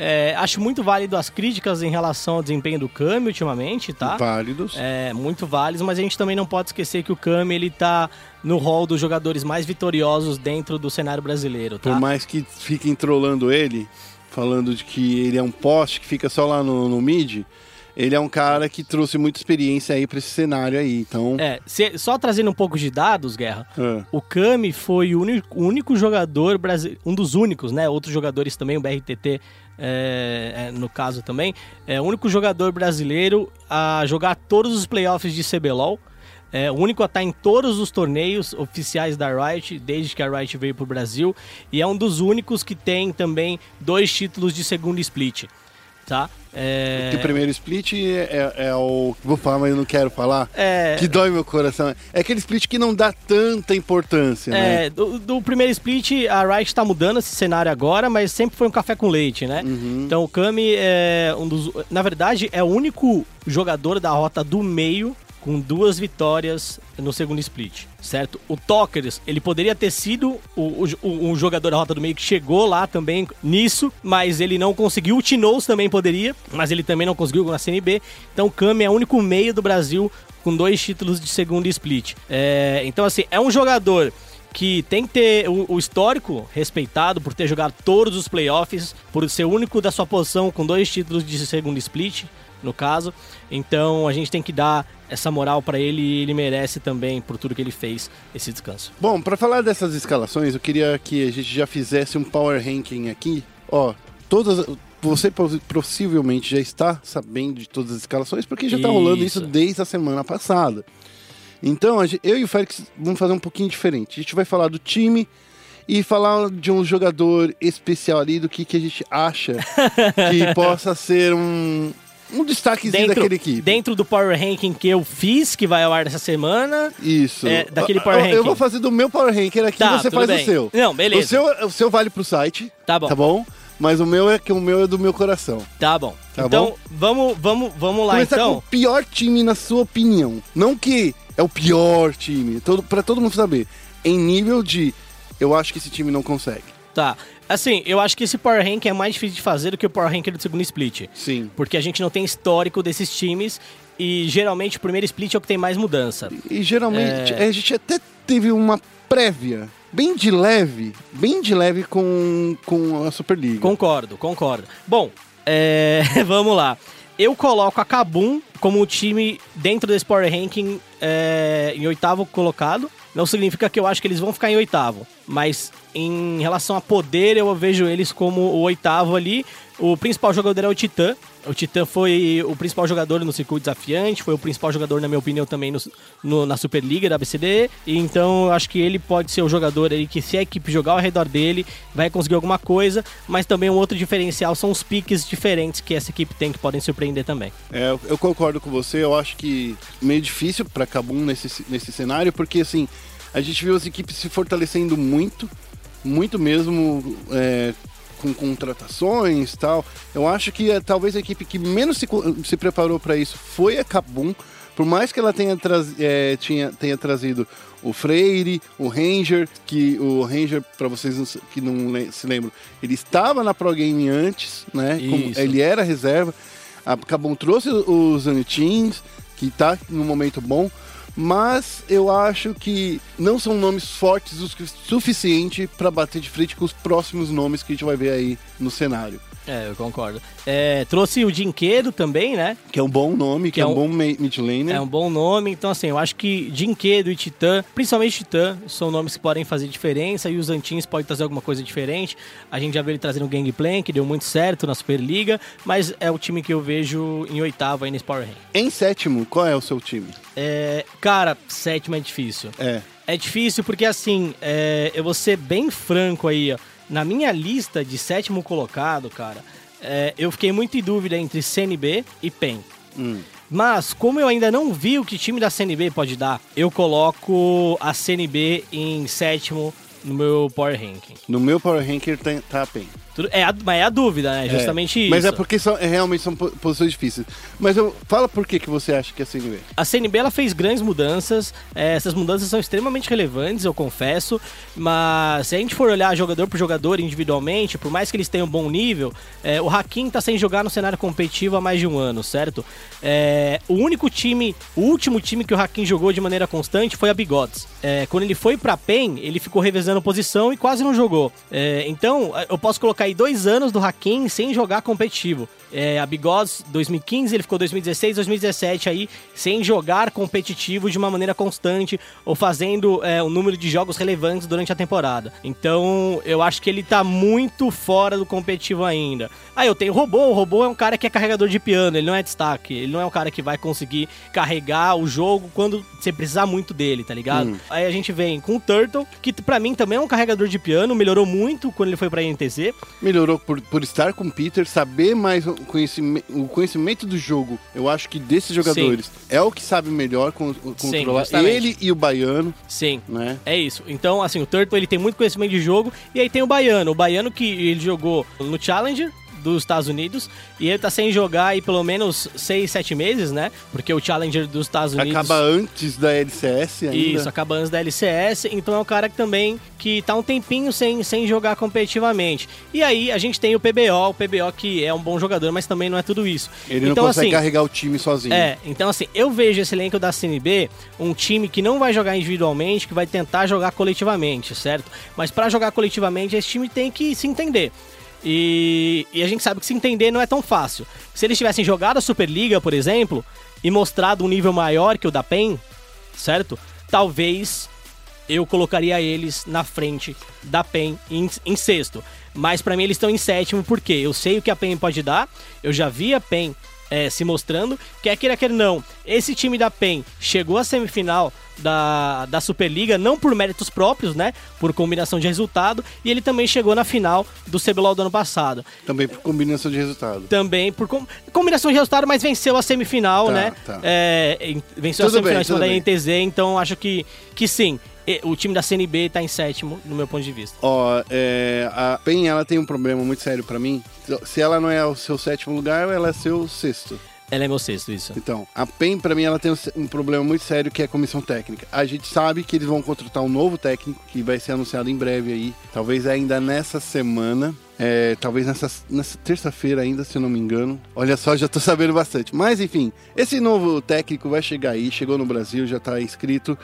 É, acho muito válido as críticas em relação ao desempenho do Kami ultimamente, tá? Válidos. É, muito válidos, mas a gente também não pode esquecer que o Kami, ele tá no hall dos jogadores mais vitoriosos dentro do cenário brasileiro, tá? Por mais que fiquem trolando ele, falando de que ele é um poste que fica só lá no, no mid, ele é um cara que trouxe muita experiência aí para esse cenário aí, então... É, se, só trazendo um pouco de dados, Guerra, é. o Kami foi o único, único jogador brasileiro, um dos únicos, né, outros jogadores também, o BRTT é, é, no caso também, é o único jogador brasileiro a jogar todos os playoffs de CBLOL, é o único a estar em todos os torneios oficiais da Riot, desde que a Riot veio para o Brasil, e é um dos únicos que tem também dois títulos de segundo split tá? É... o primeiro split é, é, o. Vou falar, mas eu não quero falar. É... Que dói meu coração. É aquele split que não dá tanta importância, é, né? Do, do primeiro split, a Riot tá mudando esse cenário agora, mas sempre foi um café com leite, né? Uhum. Então o Kami é um dos. Na verdade, é o único jogador da rota do meio com duas vitórias no segundo split, certo? O Tokers, ele poderia ter sido o, o, o, jogador da rota do meio que chegou lá também nisso, mas ele não conseguiu. O Tinoz também poderia, mas ele também não conseguiu na CNB. Então o Kami é o único meio do Brasil com dois títulos de segundo split. É, então, assim, é um jogador que tem que ter o, histórico respeitado por ter jogado todos os playoffs, por ser único da sua posição com dois títulos de segundo split no caso. Então a gente tem que dar essa moral para ele e ele merece também, por tudo que ele fez, esse descanso. Bom, para falar dessas escalações, eu queria que a gente já fizesse um power ranking aqui. Ó, todas. Você possivelmente já está sabendo de todas as escalações, porque já está rolando isso desde a semana passada. Então, eu e o Félix vamos fazer um pouquinho diferente. A gente vai falar do time e falar de um jogador especial ali, do que, que a gente acha que possa ser um, um destaquezinho dentro, daquele equipe. Dentro do Power Ranking que eu fiz, que vai ao ar dessa semana. Isso. É, daquele Power eu, Ranking. Eu vou fazer do meu Power Ranking aqui tá, você faz bem. o seu. Não, beleza. O seu, o seu vale pro site. Tá bom. Tá bom? Mas o meu é que o meu é do meu coração. Tá bom. Tá então, bom? vamos, vamos, vamos lá Começar então. Com o pior time na sua opinião. Não que é o pior time, todo, para todo mundo saber. Em nível de eu acho que esse time não consegue. Tá. Assim, eu acho que esse Power Rank é mais difícil de fazer do que o Power Rank do segundo split. Sim. Porque a gente não tem histórico desses times e geralmente o primeiro split é o que tem mais mudança. E, geralmente é... a gente até teve uma prévia bem de leve, bem de leve com, com a Superliga. Concordo, concordo. Bom, é... vamos lá. Eu coloco a Kabum como o time dentro desse Power Ranking é... em oitavo colocado. Não significa que eu acho que eles vão ficar em oitavo, mas em relação a poder, eu vejo eles como o oitavo ali. O principal jogador é o Titã. O Titã foi o principal jogador no circuito desafiante, foi o principal jogador, na minha opinião, também no, no, na Superliga da ABCD. E então eu acho que ele pode ser o jogador aí que, se a equipe jogar ao redor dele, vai conseguir alguma coisa. Mas também um outro diferencial são os piques diferentes que essa equipe tem que podem surpreender também. É, eu concordo com você. Eu acho que meio difícil para Kabum nesse, nesse cenário, porque assim, a gente viu as equipes se fortalecendo muito muito mesmo é, com contratações tal. Eu acho que é, talvez a equipe que menos se, se preparou para isso foi a Kabum. Por mais que ela tenha, traz, é, tinha, tenha trazido o Freire, o Ranger, que o Ranger, para vocês que não se lembram, ele estava na Pro Game antes, né? ele era reserva. A Kabum trouxe os Anitins, que está num momento bom mas eu acho que não são nomes fortes o suficiente para bater de frente com os próximos nomes que a gente vai ver aí no cenário. É, eu concordo. É, trouxe o Dinquedo também, né? Que é um bom nome, que, que é, é, um, bom mid laner. É um bom nome, então assim, eu acho que Dinquedo e Titã, principalmente Titã, são nomes que podem fazer diferença e os Antins podem trazer alguma coisa diferente. A gente já viu ele trazendo o Gangplank, que deu muito certo na Superliga, mas é o time que eu vejo em oitavo aí nesse Power Rank. Em sétimo, qual é o seu time? É, cara, sétimo é difícil. É. É difícil porque assim, é, eu vou ser bem franco aí, ó na minha lista de sétimo colocado, cara, é, eu fiquei muito em dúvida entre CNB e PEN. Hum. Mas, como eu ainda não vi o que time da CNB pode dar, eu coloco a CNB em sétimo no meu Power Ranking. No meu Power Ranking tá, tá a PEN. É, a, mas é a dúvida, né? É, Justamente isso. Mas é porque são, é, realmente são posições difíceis. Mas eu, fala por que, que você acha que é a CNB? A CNB ela fez grandes mudanças. É, essas mudanças são extremamente relevantes, eu confesso. Mas se a gente for olhar jogador por jogador individualmente, por mais que eles tenham um bom nível, é, o Hakim tá sem jogar no cenário competitivo há mais de um ano, certo? É, o único time, o último time que o Hakim jogou de maneira constante foi a Bigodes. Quando ele foi pra PEN, ele ficou revezando posição e quase não jogou. Então, eu posso colocar aí dois anos do Hakim sem jogar competitivo. É, a Bigodes 2015, ele ficou 2016, 2017 aí sem jogar competitivo de uma maneira constante ou fazendo é, um número de jogos relevantes durante a temporada. Então eu acho que ele tá muito fora do competitivo ainda. Aí eu tenho o Robô, o Robô é um cara que é carregador de piano, ele não é destaque, ele não é um cara que vai conseguir carregar o jogo quando você precisar muito dele, tá ligado? Hum. Aí a gente vem com o Turtle, que para mim também é um carregador de piano, melhorou muito quando ele foi pra INTZ. Melhorou por, por estar com o Peter, saber mais conhecimento, o conhecimento do jogo, eu acho que desses jogadores Sim. é o que sabe melhor con controlar Sim, ele e o Baiano. Sim, né? é isso. Então, assim, o Turtle ele tem muito conhecimento de jogo e aí tem o Baiano. O Baiano que ele jogou no Challenger, dos Estados Unidos e ele tá sem jogar aí pelo menos 6, 7 meses, né? Porque o Challenger dos Estados Unidos... Acaba antes da LCS ainda. Isso, acaba antes da LCS, então é um cara que também que tá um tempinho sem, sem jogar competitivamente. E aí a gente tem o PBO, o PBO que é um bom jogador, mas também não é tudo isso. Ele então, não consegue assim, carregar o time sozinho. É, então assim, eu vejo esse elenco da CNB um time que não vai jogar individualmente, que vai tentar jogar coletivamente, certo? Mas para jogar coletivamente, esse time tem que se entender. E, e, a gente sabe que se entender não é tão fácil. Se eles tivessem jogado a Superliga, por exemplo, e mostrado um nível maior que o da PEN, certo? Talvez eu colocaria eles na frente da PEN em, em sexto. Mas para mim eles estão em sétimo porque eu sei o que a PEN pode dar, eu já vi a PEN é, se mostrando, quer queira quer não, esse time da PEN chegou à semifinal da, da Superliga, não por méritos próprios, né? Por combinação de resultado. E ele também chegou na final do CBLOL do ano passado. Também por combinação de resultado. Também por com, combinação de resultado, mas venceu a semifinal, tá, né? Tá. É, venceu tudo a semifinal bem, em cima da INTZ, então acho que, que sim. O time da CNB tá em sétimo, no meu ponto de vista. Ó, é, a PEN, ela tem um problema muito sério para mim. Se ela não é o seu sétimo lugar, ela é seu sexto. Ela é meu sexto, isso. Então, a PEN, para mim, ela tem um problema muito sério que é a comissão técnica. A gente sabe que eles vão contratar um novo técnico que vai ser anunciado em breve aí, talvez ainda nessa semana. É, talvez nessa, nessa terça-feira ainda, se eu não me engano. Olha só, já tô sabendo bastante. Mas enfim, esse novo técnico vai chegar aí, chegou no Brasil, já tá inscrito.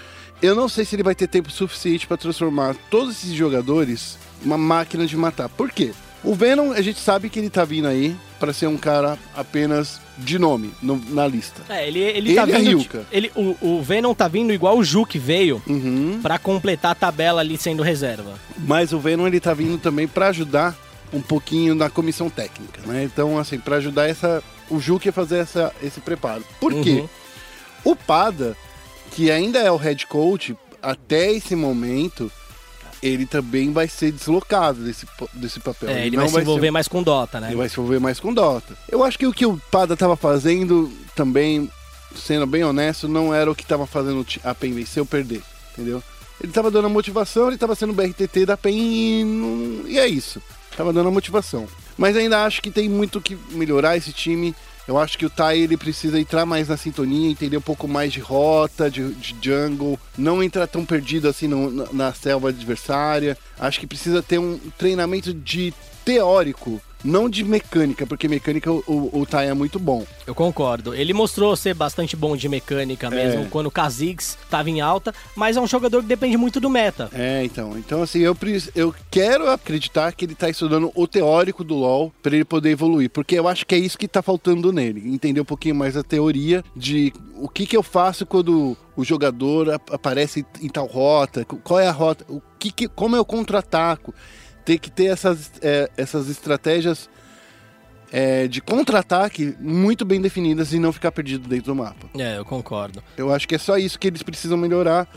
Eu não sei se ele vai ter tempo suficiente para transformar todos esses jogadores uma máquina de matar. Por quê? O Venom, a gente sabe que ele tá vindo aí para ser um cara apenas de nome no, na lista. É, ele, ele, ele tá é vindo. É ele, o, o Venom tá vindo igual o Ju que veio uhum. para completar a tabela ali sendo reserva. Mas o Venom ele tá vindo também para ajudar um pouquinho na comissão técnica, né? Então, assim, para ajudar essa o Juque a fazer essa, esse preparo. Por uhum. quê? O Pada, que ainda é o head coach até esse momento, ele também vai ser deslocado desse, desse papel. É, ele, ele vai se envolver ser... mais com Dota, né? Ele vai se envolver mais com Dota. Eu acho que o que o Pada tava fazendo também, sendo bem honesto, não era o que tava fazendo a PEN vencer ou perder, entendeu? Ele tava dando a motivação, ele tava sendo o BRTT da PEN e, não... e é isso. Tava dando a motivação. Mas ainda acho que tem muito que melhorar esse time. Eu acho que o Tai ele precisa entrar mais na sintonia, entender um pouco mais de rota, de, de jungle, não entrar tão perdido assim no, na, na selva adversária. Acho que precisa ter um treinamento de teórico não de mecânica, porque mecânica o, o, o Tai é muito bom. Eu concordo. Ele mostrou ser bastante bom de mecânica mesmo é. quando o Kha'Zix estava em alta, mas é um jogador que depende muito do meta. É, então. Então, assim, eu, eu quero acreditar que ele está estudando o teórico do LoL para ele poder evoluir, porque eu acho que é isso que está faltando nele. Entender um pouquinho mais a teoria de o que, que eu faço quando o jogador aparece em tal rota, qual é a rota, o que, que como eu contra-ataco ter que ter essas, é, essas estratégias é, de contra-ataque muito bem definidas e não ficar perdido dentro do mapa. É, eu concordo. Eu acho que é só isso que eles precisam melhorar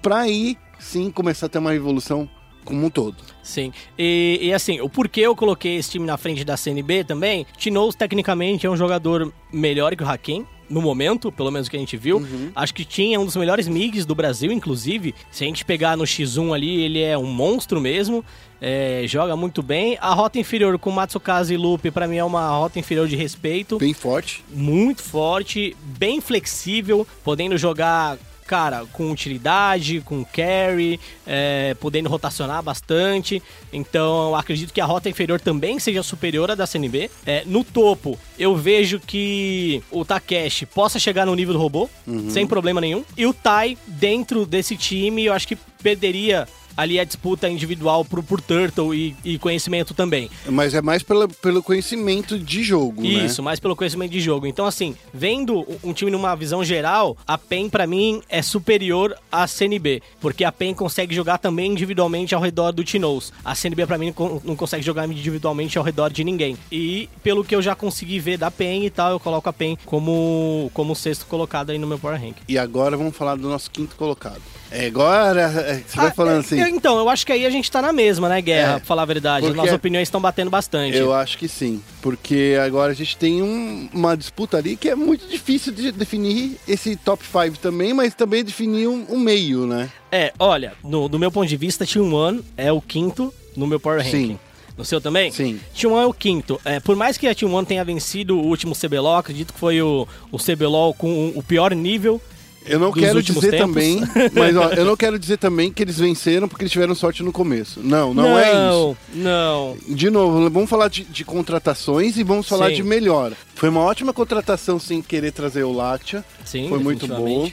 para aí sim começar a ter uma evolução como um todo. Sim. E, e, assim, o porquê eu coloquei esse time na frente da CNB também, Tinoz tecnicamente é um jogador melhor que o Hakim, no momento, pelo menos que a gente viu. Uhum. Acho que tinha um dos melhores MIGs do Brasil, inclusive. Se a gente pegar no X1 ali, ele é um monstro mesmo. É, joga muito bem. A rota inferior com Matsukaze e Lupe, para mim, é uma rota inferior de respeito. Bem forte. Muito forte, bem flexível, podendo jogar cara, com utilidade, com carry, é, podendo rotacionar bastante. Então, acredito que a rota inferior também seja superior à da CNB. É, no topo, eu vejo que o Takeshi possa chegar no nível do robô, uhum. sem problema nenhum. E o Tai, dentro desse time, eu acho que perderia ali a disputa individual por, por Turtle e, e conhecimento também. Mas é mais pela, pelo conhecimento de jogo, né? Isso, né? mais pelo conhecimento de jogo. Então, assim, vendo um time numa visão geral, a PEN, para mim, é superior à CNB, porque a PEN consegue jogar também individualmente ao redor do Tinoz. A CNB, para mim, não consegue jogar individualmente ao redor de ninguém. E, pelo que eu já consegui ver da PEN e tal, eu coloco a PEN como, como sexto colocado aí no meu Power Rank. E agora vamos falar do nosso quinto colocado. É, agora é, você ah, vai falando assim. então, eu acho que aí a gente tá na mesma, né, Guerra? É, pra falar a verdade. As nossas opiniões estão batendo bastante. Eu acho que sim. Porque agora a gente tem um, uma disputa ali que é muito difícil de definir esse top 5 também, mas também definir um, um, meio, né? É, olha, no, do meu ponto de vista, Team One é o quinto no meu Power Ranking. Sim. No seu também? Sim. Team One é o quinto. É, por mais que a Team One tenha vencido o último CBLOL, acredito que foi o, o CBLOL com o pior nível eu não quero dizer tempos. também, mas ó, eu não quero dizer também que eles venceram porque eles tiveram sorte no começo. Não, não, não é isso. Não. De novo, vamos falar de, de contratações e vamos falar Sim. de melhor. Foi uma ótima contratação sem querer trazer o Láctea. Sim, foi muito bom.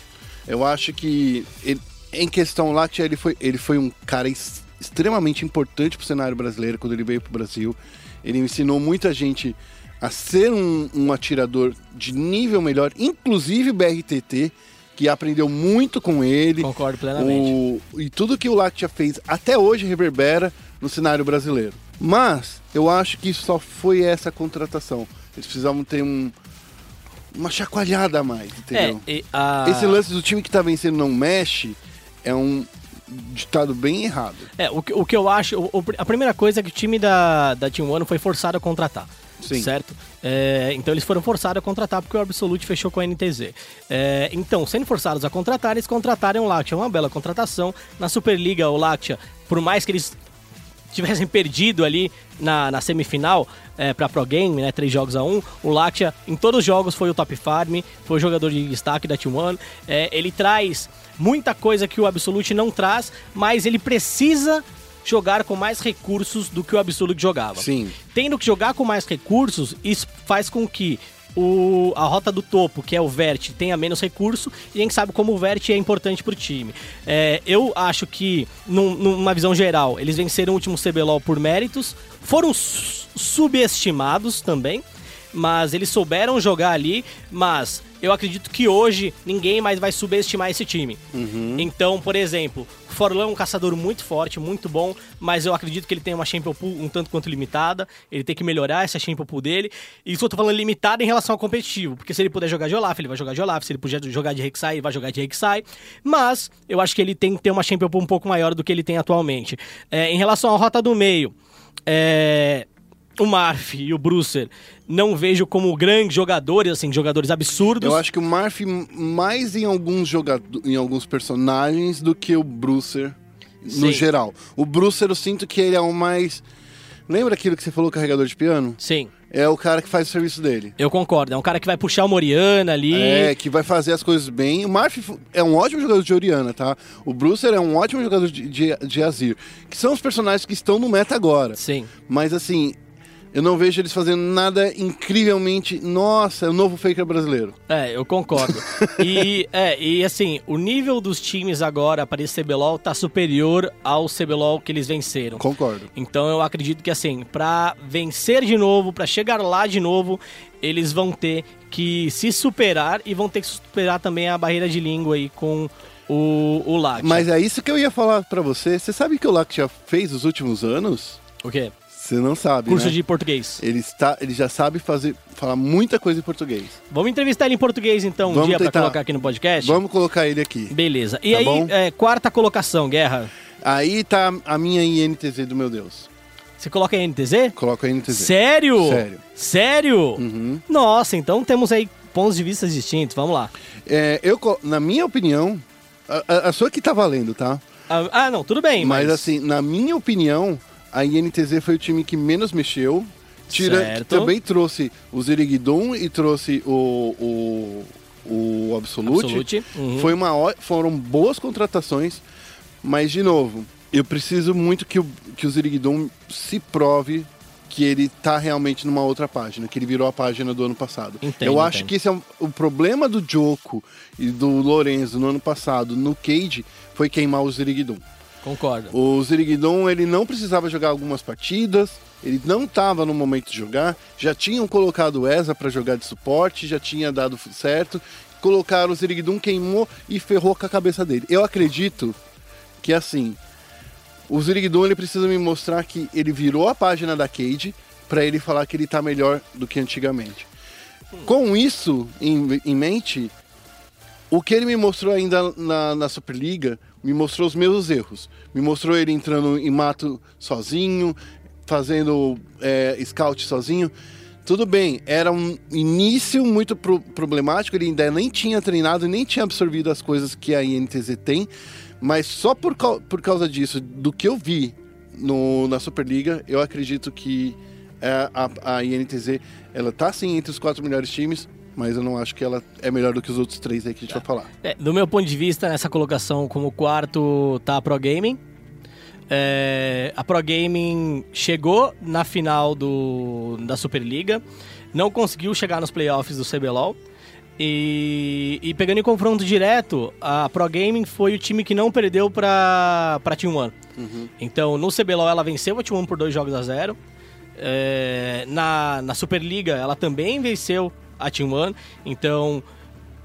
Eu acho que ele, em questão Láctea ele foi, ele foi um cara extremamente importante para o cenário brasileiro quando ele veio para o Brasil. Ele ensinou muita gente a ser um, um atirador de nível melhor, inclusive o BRTT que aprendeu muito com ele. Concordo plenamente. O, e tudo que o Lactia fez até hoje reverbera no cenário brasileiro. Mas eu acho que só foi essa contratação. Eles precisavam ter um, uma chacoalhada a mais, entendeu? É, a... Esse lance do time que tá vencendo não mexe é um ditado bem errado. É, o, o que eu acho, o, a primeira coisa é que o time da, da Team One foi forçado a contratar. Sim. certo? É, então eles foram forçados a contratar porque o Absolute fechou com a NTZ. É, então, sendo forçados a contratar, eles contrataram o Lactia, uma bela contratação. Na Superliga, o Lactia, por mais que eles tivessem perdido ali na, na semifinal é, para Pro Game, né, três jogos a um, o Lactia em todos os jogos foi o top farm, foi o jogador de destaque da T1. É, ele traz muita coisa que o Absolute não traz, mas ele precisa jogar com mais recursos do que o Absolute jogava. Sim. Tendo que jogar com mais recursos, isso faz com que o, a rota do topo, que é o Vert, tenha menos recurso, e a gente sabe como o Vert é importante pro time. É, eu acho que, num, numa visão geral, eles venceram o último CBLOL por méritos, foram subestimados também, mas eles souberam jogar ali, mas eu acredito que hoje ninguém mais vai subestimar esse time. Uhum. Então, por exemplo, o Forlan é um caçador muito forte, muito bom, mas eu acredito que ele tem uma Champion Pool um tanto quanto limitada. Ele tem que melhorar essa Champion Pool dele. E isso eu tô falando limitada em relação ao competitivo, porque se ele puder jogar de Olaf, ele vai jogar de Olaf. Se ele puder jogar de Rek'Sai, ele vai jogar de Rek'Sai. Mas eu acho que ele tem que ter uma Champion Pool um pouco maior do que ele tem atualmente. É, em relação à rota do meio, é o Marf e o Brucer não vejo como grandes jogadores, assim, jogadores absurdos. Eu acho que o Marf mais em alguns jogadores, em alguns personagens do que o Brucer no Sim. geral. O Brucer eu sinto que ele é o mais Lembra aquilo que você falou, carregador de piano? Sim. É o cara que faz o serviço dele. Eu concordo. É um cara que vai puxar o Moriana ali. É, que vai fazer as coisas bem. O Marf é um ótimo jogador de Oriana, tá? O Brucer é um ótimo jogador de, de, de Azir. Que são os personagens que estão no meta agora. Sim. Mas assim, eu não vejo eles fazendo nada incrivelmente. Nossa, é o novo Faker brasileiro. É, eu concordo. e, é, e assim, o nível dos times agora para esse CBLOL tá superior ao CBLOL que eles venceram. Concordo. Então eu acredito que assim, para vencer de novo, para chegar lá de novo, eles vão ter que se superar e vão ter que superar também a barreira de língua aí com o, o Lactia. Mas é isso que eu ia falar para você. Você sabe que o Lactia fez nos últimos anos? O quê? Você não sabe, Curso né? de português. Ele, está, ele já sabe fazer, falar muita coisa em português. Vamos entrevistar ele em português, então, um Vamos dia para colocar aqui no podcast? Vamos colocar ele aqui. Beleza. E tá aí, é, quarta colocação, Guerra. Aí tá a minha INTZ do meu Deus. Você coloca a INTZ? Coloca a INTZ. Sério? Sério. Sério? Uhum. Nossa, então temos aí pontos de vista distintos, vamos lá. É, eu, na minha opinião, a, a, sua que tá valendo, tá? Ah, ah, não, tudo bem, mas... Mas assim, na minha opinião, a INTZ foi o time que menos mexeu. Tira, também trouxe o Ziriguidum e trouxe o, o, o Absolute. Absolute. Uhum. Foi uma, foram boas contratações, mas de novo, eu preciso muito que o, que o Ziriguidum se prove que ele tá realmente numa outra página, que ele virou a página do ano passado. Entendo, eu acho entendo. que esse é um, o problema do Joko e do Lorenzo no ano passado no Cage foi queimar o Ziriguidum. Concordo. O Ziriguidum, ele não precisava jogar algumas partidas, ele não estava no momento de jogar, já tinham colocado o Eza para jogar de suporte, já tinha dado certo, colocaram o Ziriguidum, queimou e ferrou com a cabeça dele. Eu acredito que assim, o Zirigdon ele precisa me mostrar que ele virou a página da Cade para ele falar que ele tá melhor do que antigamente. Com isso em, em, mente, o que ele me mostrou ainda na, na Superliga me mostrou os meus erros. Me mostrou ele entrando em mato sozinho, fazendo é, scout sozinho. Tudo bem, era um início muito pro problemático, ele ainda nem tinha treinado, nem tinha absorvido as coisas que a INTZ tem, mas só por, por causa disso, do que eu vi no, na Superliga, eu acredito que é, a, a INTZ ela tá sim entre os quatro melhores times, mas eu não acho que ela é melhor do que os outros três aí que a gente vai falar. É, do meu ponto de vista, nessa colocação como quarto tá a Pro Gaming. É, a Pro Gaming chegou na final do, da Superliga, não conseguiu chegar nos playoffs do CBLOL. E, e, pegando em confronto direto, a Pro Gaming foi o time que não perdeu para para Team One. Uhum. Então, no CBLOL ela venceu a Team One por dois jogos a zero. É, na, na Superliga ela também venceu a Team One. Então,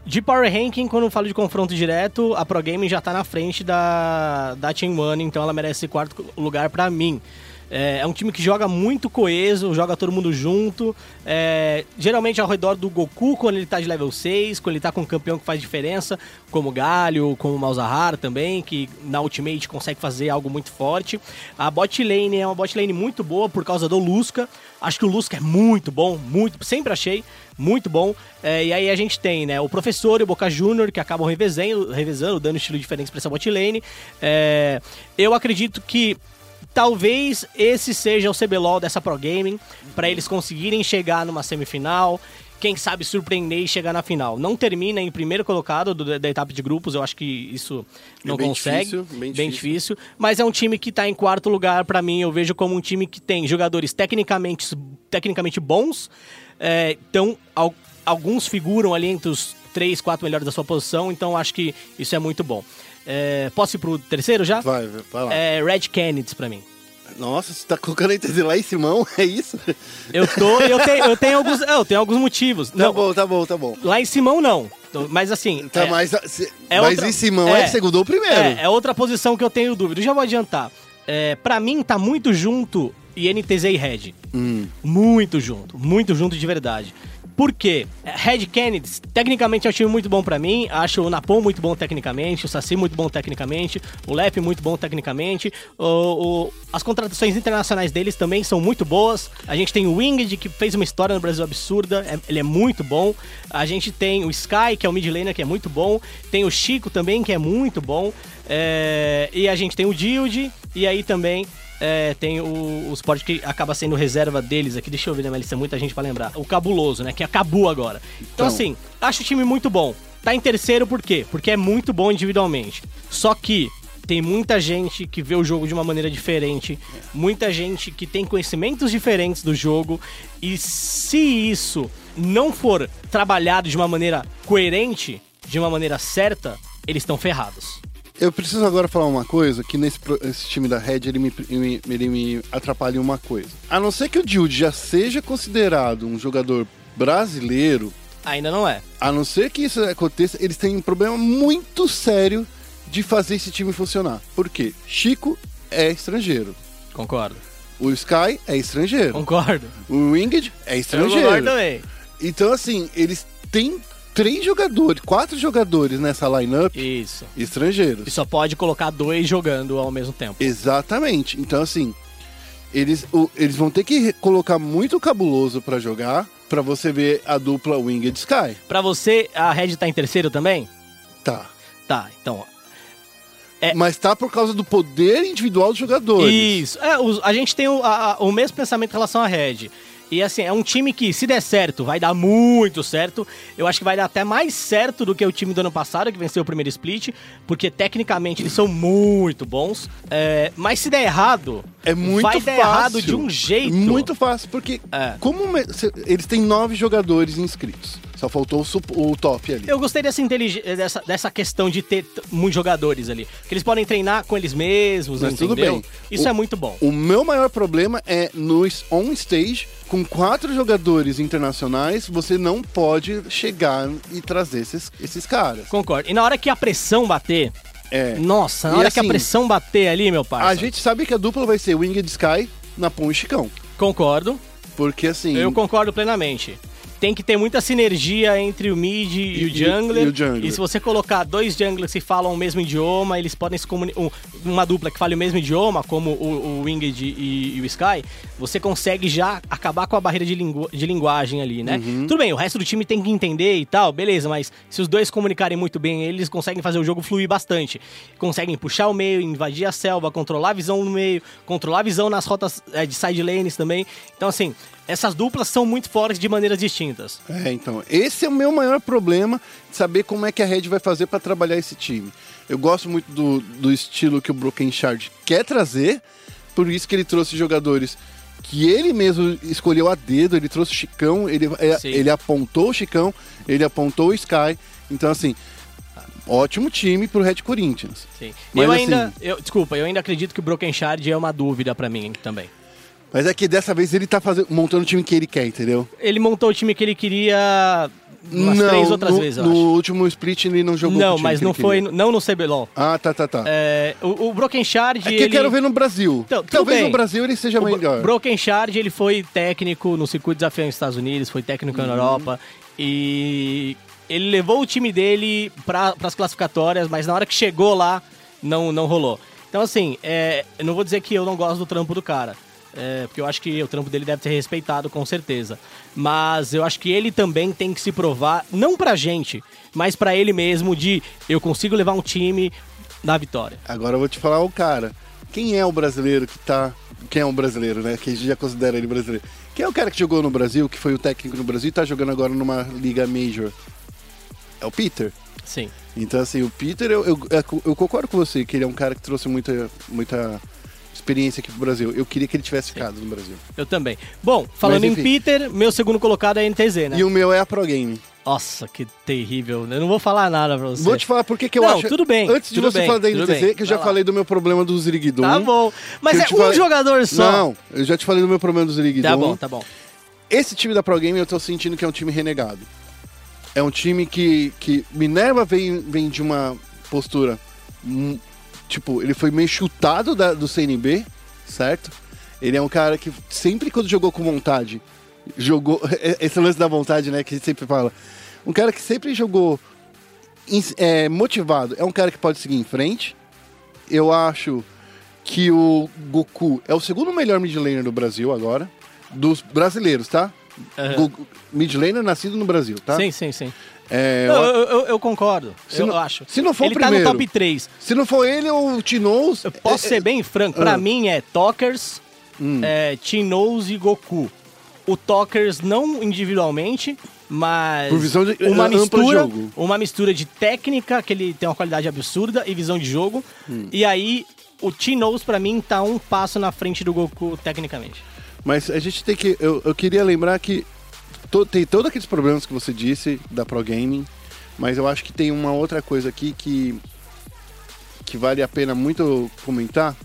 de Power Ranking, quando eu falo de confronto direto, a Pro Gaming já está na frente da, da Team One, então ela merece quarto lugar para mim. É, é, um time que joga muito coeso, joga todo mundo junto. É, geralmente ao redor do Goku, quando ele tá de level 6, quando ele tá com um campeão que faz diferença, como Galio, como Malzahar também, que na Ultimate consegue fazer algo muito forte. A bot lane é uma bot lane muito boa por causa do Lusca. Acho que o Lusca é muito bom, muito, sempre achei muito bom. É, e aí a gente tem né, o professor e o Boca Júnior que acabam revezando, revezando, dando estilo diferente para essa bot lane. É, eu acredito que Talvez esse seja o CBLOL dessa Pro Gaming, para eles conseguirem chegar numa semifinal, quem sabe surpreender e chegar na final. Não termina em primeiro colocado do, da etapa de grupos, eu acho que isso não é bem consegue. Difícil, bem, bem difícil. difícil. Mas é um time que está em quarto lugar, para mim, eu vejo como um time que tem jogadores tecnicamente, tecnicamente bons. É, então, al, alguns figuram ali entre os três, quatro melhores da sua posição, então acho que isso é muito bom. É, posso ir pro terceiro já? Vai, vai lá. É Red Kennedy pra mim. Nossa, você tá colocando a lá em Simão? É isso? Eu tô, eu tenho, eu tenho alguns, eu tenho alguns motivos. Tá não, bom, tá bom, tá bom. Lá em Simão não. Mas assim. Tá, é, mas, se, é mas outra, em Simão é, é segundo ou primeiro? É, é outra posição que eu tenho dúvida. Eu já vou adiantar. É, pra mim, tá muito junto INTZ e Red. Hum. Muito junto. Muito junto de verdade. Por quê? Red Kennedy, tecnicamente é um time muito bom para mim. Acho o Napon muito bom tecnicamente, o Saci muito bom tecnicamente, o Lep muito bom tecnicamente. O, o, as contratações internacionais deles também são muito boas. A gente tem o Winged, que fez uma história no Brasil absurda, é, ele é muito bom. A gente tem o Sky, que é o mid laner, que é muito bom. Tem o Chico também, que é muito bom. É, e a gente tem o Dilde, e aí também é, tem o, o Sport que acaba sendo reserva deles aqui. Deixa eu ver na minha lista, muita gente para lembrar. O Cabuloso, né? Que acabou agora. Então, então, assim, acho o time muito bom. Tá em terceiro por quê? Porque é muito bom individualmente. Só que tem muita gente que vê o jogo de uma maneira diferente, muita gente que tem conhecimentos diferentes do jogo, e se isso não for trabalhado de uma maneira coerente, de uma maneira certa, eles estão ferrados. Eu preciso agora falar uma coisa, que nesse esse time da Red ele me, ele me atrapalha em uma coisa. A não ser que o Jude já seja considerado um jogador brasileiro... Ainda não é. A não ser que isso aconteça, eles têm um problema muito sério de fazer esse time funcionar. Por quê? Chico é estrangeiro. Concordo. O Sky é estrangeiro. Concordo. O Winged é estrangeiro. Eu concordo também. Então, assim, eles têm três jogadores, quatro jogadores nessa lineup. Isso. Estrangeiros. E só pode colocar dois jogando ao mesmo tempo. Exatamente. Então, assim, eles, o, eles vão ter que colocar muito cabuloso para jogar, para você ver a dupla Winged Sky. Pra você, a Red tá em terceiro também? Tá. Tá, então. É. Mas tá por causa do poder individual dos jogadores. Isso. É, a gente tem o, a, o mesmo pensamento em relação à Red. E assim, é um time que, se der certo, vai dar muito certo. Eu acho que vai dar até mais certo do que o time do ano passado, que venceu o primeiro split, porque tecnicamente eles são muito bons. É, mas se der errado, é muito vai fácil. dar errado de um jeito. Muito fácil, porque É. como eles têm nove jogadores inscritos. Só faltou o, o top ali. Eu gostei dessa, dessa, dessa questão de ter muitos jogadores ali. Que eles podem treinar com eles mesmos, Mas tudo entendeu? bem. Isso O- é muito bom. O meu maior problema é no s- on stage, com quatro jogadores internacionais, você não pode chegar e trazer esses, esses caras. Concordo. E na hora que a pressão bater, É. nossa, na hora que a assim, pressão bater ali, meu parça. A gente sabe que a dupla vai ser Winged Sky, Napom e Chicão. Concordo. Porque assim. Eu concordo plenamente. Tem que ter muita sinergia entre o mid e, E- o jungler. e o jungler. E se você colocar dois junglers que falam o mesmo idioma, eles podem se comunicar. uma dupla que fale o mesmo idioma, como o, o Winged e, e o Sky, você consegue já acabar com a barreira de, lingu- de linguagem ali, né? Uhum. Tudo bem, o resto do time tem que entender e tal, beleza, mas se os dois comunicarem muito bem, eles conseguem fazer o jogo fluir bastante. Conseguem puxar o meio, invadir a selva, controlar a visão no meio, controlar a visão nas rotas é, de side lanes também. Então, assim, essas duplas são muito fortes de maneiras distintas. É, então, esse é o meu maior problema, de saber como é que a Red vai fazer para trabalhar esse time. Eu gosto muito do, do estilo que o Broken Shard quer trazer, por isso que ele trouxe jogadores que ele mesmo escolheu a dedo, ele trouxe o Chicão, ele, é, Sim. ele apontou o Chicão, ele apontou o Sky, então assim, ótimo time pro Red Corinthians. Sim. Mas, eu assim- ainda. Eu, desculpa, eu ainda acredito que o Broken Shard é uma dúvida pra mim também. Mas é que dessa vez ele tá fazendo, montando o time que ele quer, entendeu? Ele montou o time que ele queria umas três outras no, vezes, eu no acho. último split ele não jogou Não, mas não foi. queria. Não no CBLOL. Ah, tá, tá, tá. É, o, o Broken Shard. É que ele... eu quero ver no Brasil. Então, Talvez bem. no Brasil ele seja O melhor. Broken Shard, ele foi técnico no circuito desafiante nos Estados Unidos, foi técnico Uhum. na Europa e ele levou o time dele para as classificatórias, mas na hora que chegou lá, não, não rolou. Então, assim, é, eu não vou dizer que eu não gosto do trampo do cara, é, porque eu acho que o trampo dele deve ser respeitado, com certeza. Mas eu acho que ele também tem que se provar, não pra gente, mas pra ele mesmo, de eu consigo levar um time na vitória. Agora eu vou te falar o cara. Quem é o brasileiro que tá. Quem é um brasileiro, né? Que a gente já considera ele brasileiro. Quem é o cara que jogou no Brasil, que foi o técnico no Brasil e tá jogando agora numa liga major? É o Peter. Sim. Então, assim, o Peter, eu, eu, eu concordo com você, que ele é um cara que trouxe muita, muita experiência aqui pro Brasil. Eu queria que ele tivesse ficado no Brasil. Eu também. Bom, falando Mas, em. Peter, meu segundo colocado é NTZ, né? E o meu é a Pro Game. Nossa, que terrível. Eu não vou falar nada pra você. Vou te falar por que eu Não, acho. tudo bem, Antes de você bem, falar da NTZ, bem. que eu já lá. falei do meu problema do Ziriguidum. Tá bom. Mas é um falei- jogador só. Não, eu já te falei do meu problema do Ziriguidum. Tá bom, tá bom. Esse time da Pro Game eu tô sentindo que é um time renegado. É um time que, que Minerva vem, vem de uma postura. Tipo, ele foi meio chutado da- do CNB, certo? Ele é um cara que sempre quando jogou com vontade, jogou. Esse lance da vontade, né? Que a gente sempre fala. Um cara que sempre jogou é, motivado. É um cara que pode seguir em frente. Eu acho que o Goku é o segundo melhor mid laner do Brasil agora. Dos brasileiros, tá? Aham. Goku- Mid laner nascido no Brasil, tá? Sim, sim, sim. É, Não, eu- eu, eu- concordo. Eu não- acho. se não for Ele o tá no primeiro. top 3. Se não for ele ou o Tinoz. Eu posso é- ser bem franco. Pra Ah. mim é Talkers, Hum. é, e Goku. O Talkers não individualmente, mas Por visão de- uma de mistura, jogo. uma mistura de técnica que ele tem uma qualidade absurda e visão de jogo. Hum. E aí o Tinoz pra mim tá um passo na frente do Goku tecnicamente. Mas a gente tem que. Eu, eu queria lembrar que to- tem todos aqueles problemas que você disse da Pro Gaming, mas eu acho que tem uma outra coisa aqui que, que vale a pena muito comentar.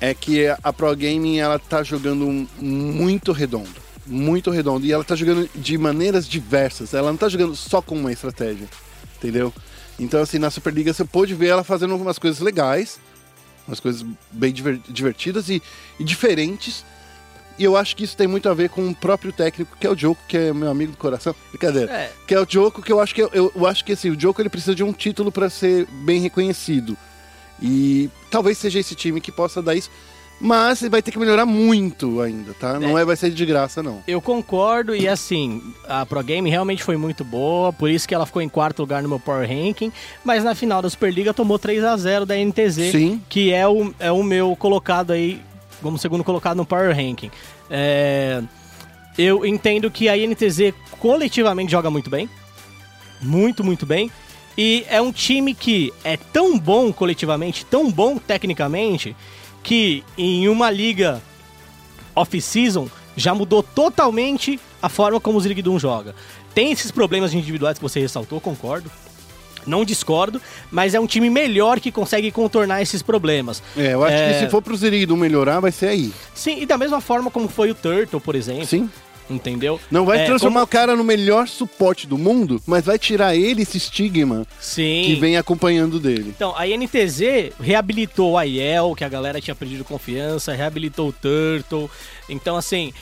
É que a Pro Gaming ela tá jogando muito redondo. Muito redondo. E ela tá jogando de maneiras diversas. Ela não tá jogando só com uma estratégia. Entendeu? Então, assim, na Superliga você pôde ver ela fazendo algumas coisas legais. Umas coisas bem diver- divertidas e, e diferentes. E eu acho que isso tem muito a ver com o próprio técnico, que é o Joko, que é meu amigo do coração. Brincadeira. É. Que é o Joko, que eu acho que eu, eu acho que assim, o Joko ele precisa de um título para ser bem reconhecido. E talvez seja esse time que possa dar isso. Mas vai ter que melhorar muito ainda, tá? Não é, vai ser de graça, não. Eu concordo e assim, a Pro Game realmente foi muito boa, por isso que ela ficou em quarto lugar no meu Power Ranking, mas na final da Superliga tomou 3 a 0 da NTZ, Sim. que é o, é o meu colocado aí, como segundo colocado no Power Ranking. É, eu entendo que a NTZ coletivamente joga muito bem, muito, muito bem. E é um time que é tão bom coletivamente, tão bom tecnicamente, que em uma liga off-season já mudou totalmente a forma como o Zirigdum joga. Tem esses problemas individuais que você ressaltou, concordo. Não discordo, mas é um time melhor que consegue contornar esses problemas. É, eu acho É. que se for pro Zirigdum melhorar, vai ser aí. Sim, e da mesma forma como foi o Turtle, por exemplo. Sim. Entendeu? Não vai É, transformar como- o cara no melhor suporte do mundo, mas vai tirar ele esse estigma Sim. que vem acompanhando dele. Então, a INTZ reabilitou o Aiel, que a galera tinha perdido confiança, reabilitou o Turtle. Então, assim,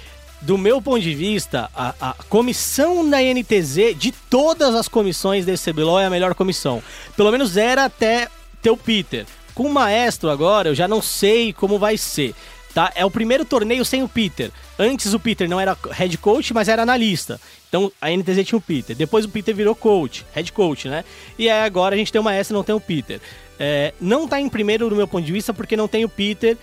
do meu ponto de vista, a, a comissão da INTZ, de todas as comissões desse CBLOL, é a melhor comissão. Pelo menos era até ter o Peter. Com o Maestro agora, eu já não sei como vai ser. Tá? É o primeiro torneio sem o Peter. Antes o Peter não era head coach, mas era analista. Então a NTZ tinha o Peter. Depois o Peter virou coach, head coach, né? E aí agora a gente tem uma S e não tem o Peter. É, não tá em primeiro do meu ponto de vista porque não tem o Peter.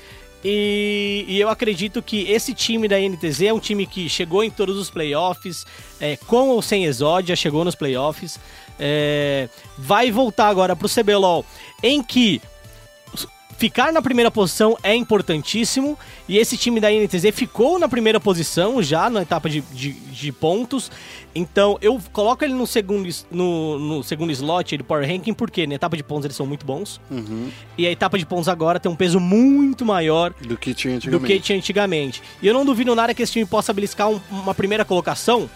E, e eu acredito que esse time da NTZ é um time que chegou em todos os playoffs, é, com ou sem Exódia, chegou nos playoffs. É, vai voltar agora pro CBLOL, em que ficar na primeira posição é importantíssimo. E esse time da INTZ ficou na primeira posição já na etapa de, de, de pontos. Então eu coloco ele no segundo, no, no segundo slot do Power Ranking, porque na etapa de pontos eles são muito bons. E a etapa de pontos agora tem um peso muito maior Do que tinha do antigamente. que tinha antigamente. E eu não duvido nada que esse time possa beliscar um- uma primeira colocação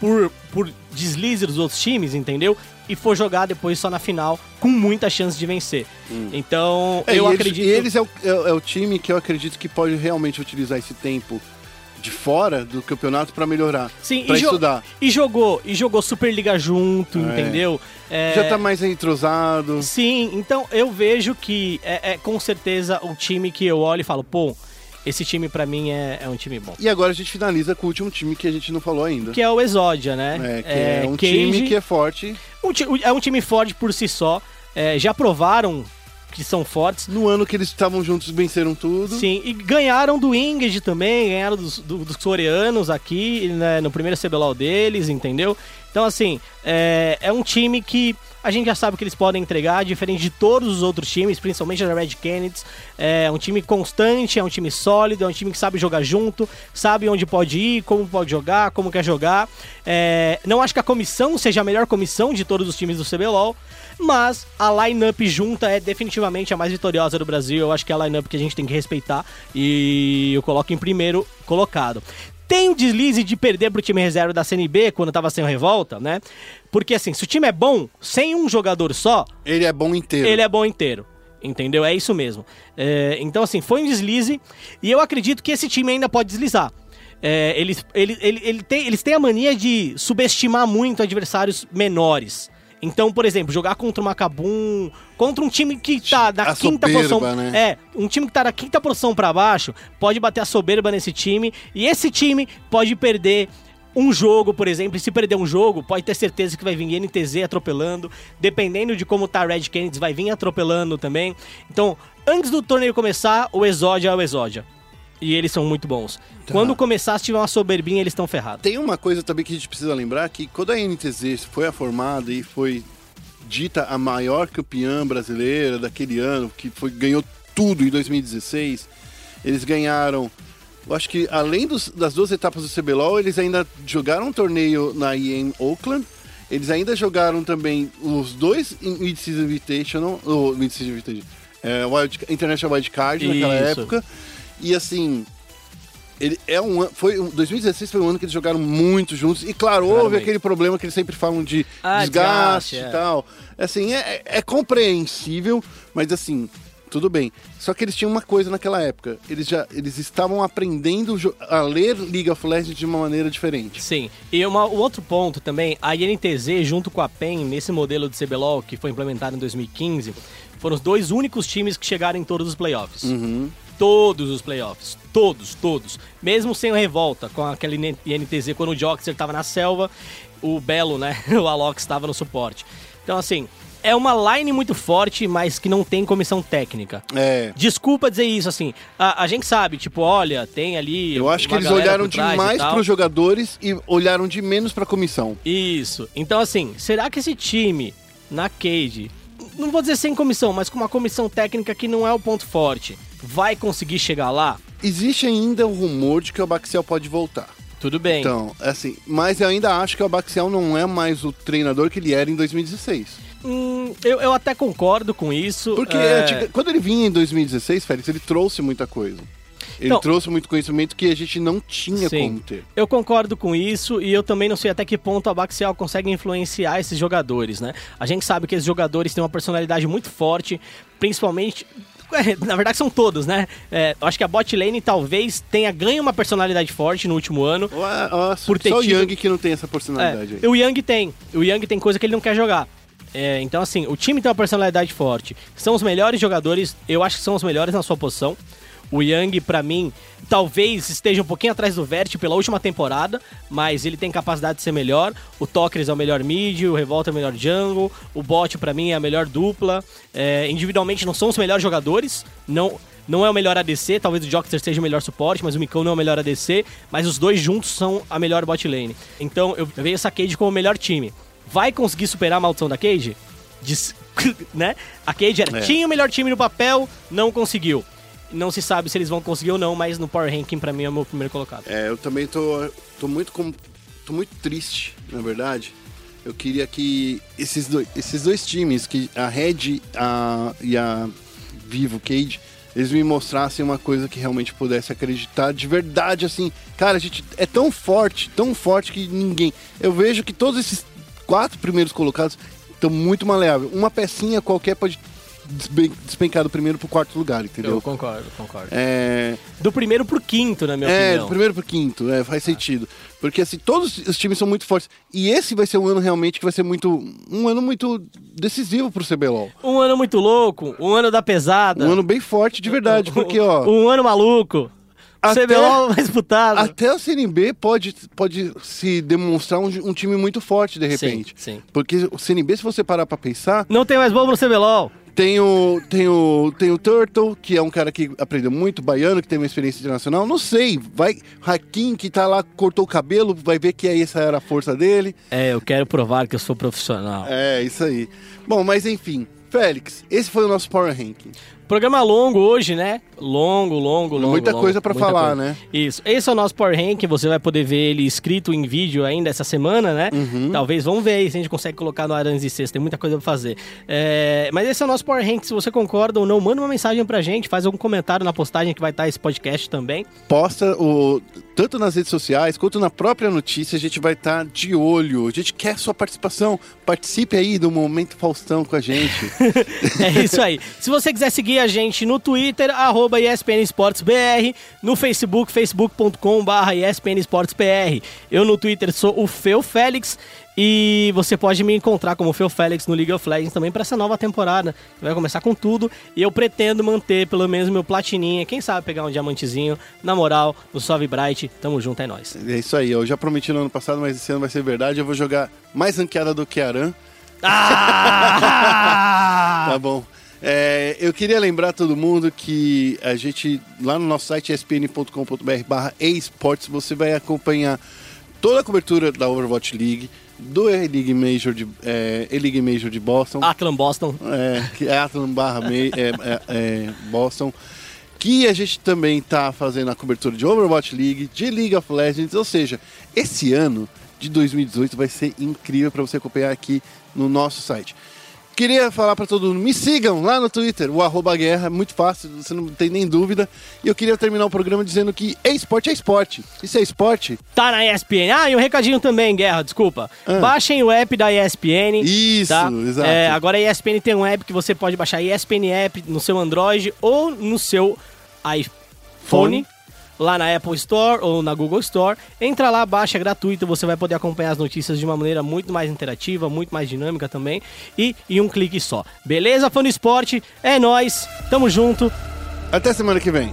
por, por deslize dos outros times, entendeu? E for jogar depois só na final com muita chance de vencer. Então, É, eu e eles- acredito. E eles é o, é, é o time que eu acredito que pode realmente utilizar esse tempo de fora do campeonato pra melhorar. E, jo- estudar. e jogou, e jogou Superliga junto, É. entendeu? É, Já tá mais entrosado. Sim, então eu vejo que é, é com certeza um time que eu olho e falo, pô, esse time pra mim é, é um time bom. E agora a gente finaliza com o último time que a gente não falou ainda. Que é o Exódia, né? É, que é, um Cage, time que é forte. um é um time forte por si só. É, já provaram que são fortes. No ano que eles estavam juntos, venceram tudo. Sim, e ganharam do Inged também, ganharam dos, do- dos coreanos aqui, né, no primeiro CBLOL deles, entendeu? Então, assim, é, é um time que a gente já sabe que eles podem entregar, diferente de todos os outros times, principalmente da Red Kennedy. É um time constante, é um time sólido, é um time que sabe jogar junto, sabe onde pode ir, como pode jogar, como quer jogar. É, não acho que a comissão seja a melhor comissão de todos os times do CBLOL, mas a lineup junta é definitivamente a mais vitoriosa do Brasil. Eu acho que é a lineup que a gente tem que respeitar e eu coloco em primeiro colocado. Tem o deslize de perder pro time reserva da CNB quando tava sem o revolta, né? Porque assim, se o time é bom, sem um jogador só, Ele é bom inteiro. ele é bom inteiro. Entendeu? É isso mesmo. É, então, assim, foi um deslize e eu acredito que esse time ainda pode deslizar. É, eles, ele, ele, ele tem, eles têm a mania de subestimar muito adversários menores. Então, por exemplo, jogar contra o Macabum, contra um time que tá da A quinta soberba, posição. né? É, um time que tá da quinta posição pra baixo, pode bater a soberba nesse time. E esse time pode perder um jogo, por exemplo, e se perder um jogo, pode ter certeza que vai vir NTZ atropelando, dependendo de como tá Red Kennedy, vai vir atropelando também. Então, antes do torneio começar, o Exódia é o Exódia. E eles são muito bons. Quando começar, se tiver uma soberbinha, eles estão ferrados. Tem uma coisa também que a gente precisa lembrar, que quando a NTZ foi formada e foi dita a maior campeã brasileira daquele ano, que foi, ganhou tudo em 2016, eles ganharam, eu acho que além dos- das duas etapas do CBLOL, eles ainda jogaram um torneio na IEM Oakland, eles ainda jogaram também os dois Mid-Season Invitational, o Mid-Season Invitational, é, Wild, International Wildcard naquela época, e assim, ele é um foi um- 2016 foi um ano que eles jogaram muito juntos e claro houve Claramente. aquele problema que eles sempre falam de Ah, desgaste, desgaste, é. e tal assim é, é compreensível mas assim tudo bem só que eles tinham uma coisa naquela época eles já eles estavam aprendendo a ler League of Legends de uma maneira diferente Sim. E uma, um outro ponto também, a INTZ junto com a PEN, nesse modelo de CBLOL que foi implementado em 2015, foram os dois únicos times que chegaram em todos os playoffs. Todos os playoffs. Todos, todos. Mesmo sem revolta, com aquele INTZ, quando o Joxer tava na selva, o Belo, né? O Alok estava no suporte. Então, assim, é uma line muito forte, mas que não tem comissão técnica. É. Desculpa dizer isso, assim. A, a gente sabe, tipo, olha, tem ali. Eu acho que eles olharam demais para os jogadores e olharam de menos para a comissão. Isso. Então, assim, será que esse time na Cade, não vou dizer sem comissão, mas com uma comissão técnica que não é o ponto forte, vai conseguir chegar lá? Existe ainda o rumor de que o Baxiel pode voltar. Tudo bem. Então, assim, mas eu ainda acho que o Baxiel não é mais o treinador que ele era em 2016. Hum, eu, eu até concordo com isso. Porque é... quando ele vinha em 2016, Félix, ele trouxe muita coisa. Ele não, trouxe muito conhecimento que a gente não tinha sim, como ter. Eu concordo com isso e eu também não sei até que ponto a Baxial consegue influenciar esses jogadores, né? A gente sabe que esses jogadores têm uma personalidade muito forte, principalmente na verdade são todos, né? É, eu acho que a bot lane talvez tenha ganho uma personalidade forte no último ano. Nossa, por ter só tido... o Yang que não tem essa personalidade. É, o Yang tem. O Yang tem coisa que ele não quer jogar. É, então, assim, o time tem uma personalidade forte. São os melhores jogadores, eu acho que são os melhores na sua posição. O Yang, para mim, talvez esteja um pouquinho atrás do Vert pela última temporada, mas ele tem capacidade de ser melhor. O Tokers é o melhor mid, o Revolta é o melhor jungle, o Bot, para mim, é a melhor dupla. É, individualmente não são os melhores jogadores, não não é o melhor ADC, talvez o Jockster seja o melhor suporte, mas o Mikão não é o melhor ADC, mas os dois juntos são a melhor bot lane. Então eu vejo essa Cade como o melhor time vai conseguir superar a maldição da Cage? Diz, né? A Cage era, é. tinha o melhor time no papel, não conseguiu. Não se sabe se eles vão conseguir ou não, mas no Power Ranking pra mim é o meu primeiro colocado. É, eu também tô, tô muito com, tô muito triste, na verdade. Eu queria que esses dois, esses dois times, que a Red a, e a Vivo Cage, eles me mostrassem uma coisa que realmente pudesse acreditar de verdade, assim. Cara, a gente é tão forte, tão forte que ninguém. Eu vejo que todos esses quatro primeiros colocados estão muito maleáveis. Uma pecinha qualquer pode despencar do primeiro pro quarto lugar, entendeu? Eu concordo, concordo. É... Do primeiro pro quinto, na minha é, opinião. É, do primeiro pro quinto, é, faz ah. sentido. Porque assim, todos os times são muito fortes. E esse vai ser um ano realmente que vai ser muito. Um ano muito decisivo pro CBLOL. Um ano muito louco, um ano da pesada. Um ano bem forte de verdade, porque, ó. Um ano maluco até, CBLOL mais disputado. Até o CNB pode, pode se demonstrar um, um, time muito forte, de repente. Sim, sim. Porque o CNB, se você parar pra pensar... Não tem mais bobo no CBLOL. Tem o, tem, o, tem o Turtle, que é um cara que aprendeu muito, baiano, que tem uma experiência internacional. Não sei, vai. Hakim, que tá lá, cortou o cabelo, vai ver que essa era a força dele. É, eu quero provar que eu sou profissional. É, isso aí. Bom, mas enfim. Félix, esse foi o nosso Power Ranking. Programa longo hoje, né? Longo, longo, longo. Muita longo, coisa para falar, coisa. né? Isso. Esse é o nosso Power Rank, você vai poder ver ele escrito em vídeo ainda essa semana, né? Uhum. Talvez, vamos ver aí se a gente consegue colocar no Aranhas e Sexta, tem muita coisa pra fazer. É... Mas esse é o nosso Power Rank, se você concorda ou não, manda uma mensagem pra gente, faz algum comentário na postagem que vai estar esse podcast também. Posta o... tanto nas redes sociais quanto na própria notícia, a gente vai estar de olho. A gente quer sua participação. Participe aí do Momento Faustão com a gente. é isso aí. Se você quiser seguir a gente no Twitter, arroba ESPN Esportes BR, no Facebook, Esportes BR. Eu no Twitter sou o Feu Félix e você pode me encontrar como Feu Félix no League of Legends também para essa nova temporada, que vai começar com tudo. E eu pretendo manter pelo menos meu platininha, quem sabe pegar um diamantezinho, na moral, no Sove Bright. Tamo junto, é nóis. É isso aí, eu já prometi no ano passado, mas esse ano vai ser verdade. Eu vou jogar mais ranqueada do que Aran. Ah! tá bom. É, eu queria lembrar todo mundo que a gente, lá no nosso site espn.com.br barra esportes, você vai acompanhar toda a cobertura da Overwatch League, do E-League Major de, é, E-League Major de Boston. Atlan Boston. É, que é Atlan barra é, é, é, Boston. Que a gente também está fazendo a cobertura de Overwatch League, de League of Legends. Ou seja, esse ano de 2018 vai ser incrível para você acompanhar aqui no nosso site. Queria falar para todo mundo, me sigam lá no Twitter, o arroba guerra, é muito fácil, você não tem nem dúvida. E eu queria terminar o programa dizendo que é esporte é esporte. Isso é esporte? Tá na ESPN. Ah, e um recadinho também, Guerra, desculpa. Ah. Baixem o app da ESPN. Isso, tá? exato. É, agora a ESPN tem um app que você pode baixar ESPN App no seu Android ou no seu iPhone. Fone lá na Apple Store ou na Google Store. Entra lá, baixa é gratuito, você vai poder acompanhar as notícias de uma maneira muito mais interativa, muito mais dinâmica também e em um clique só. Beleza, fã do esporte? É nós, tamo junto. Até semana que vem.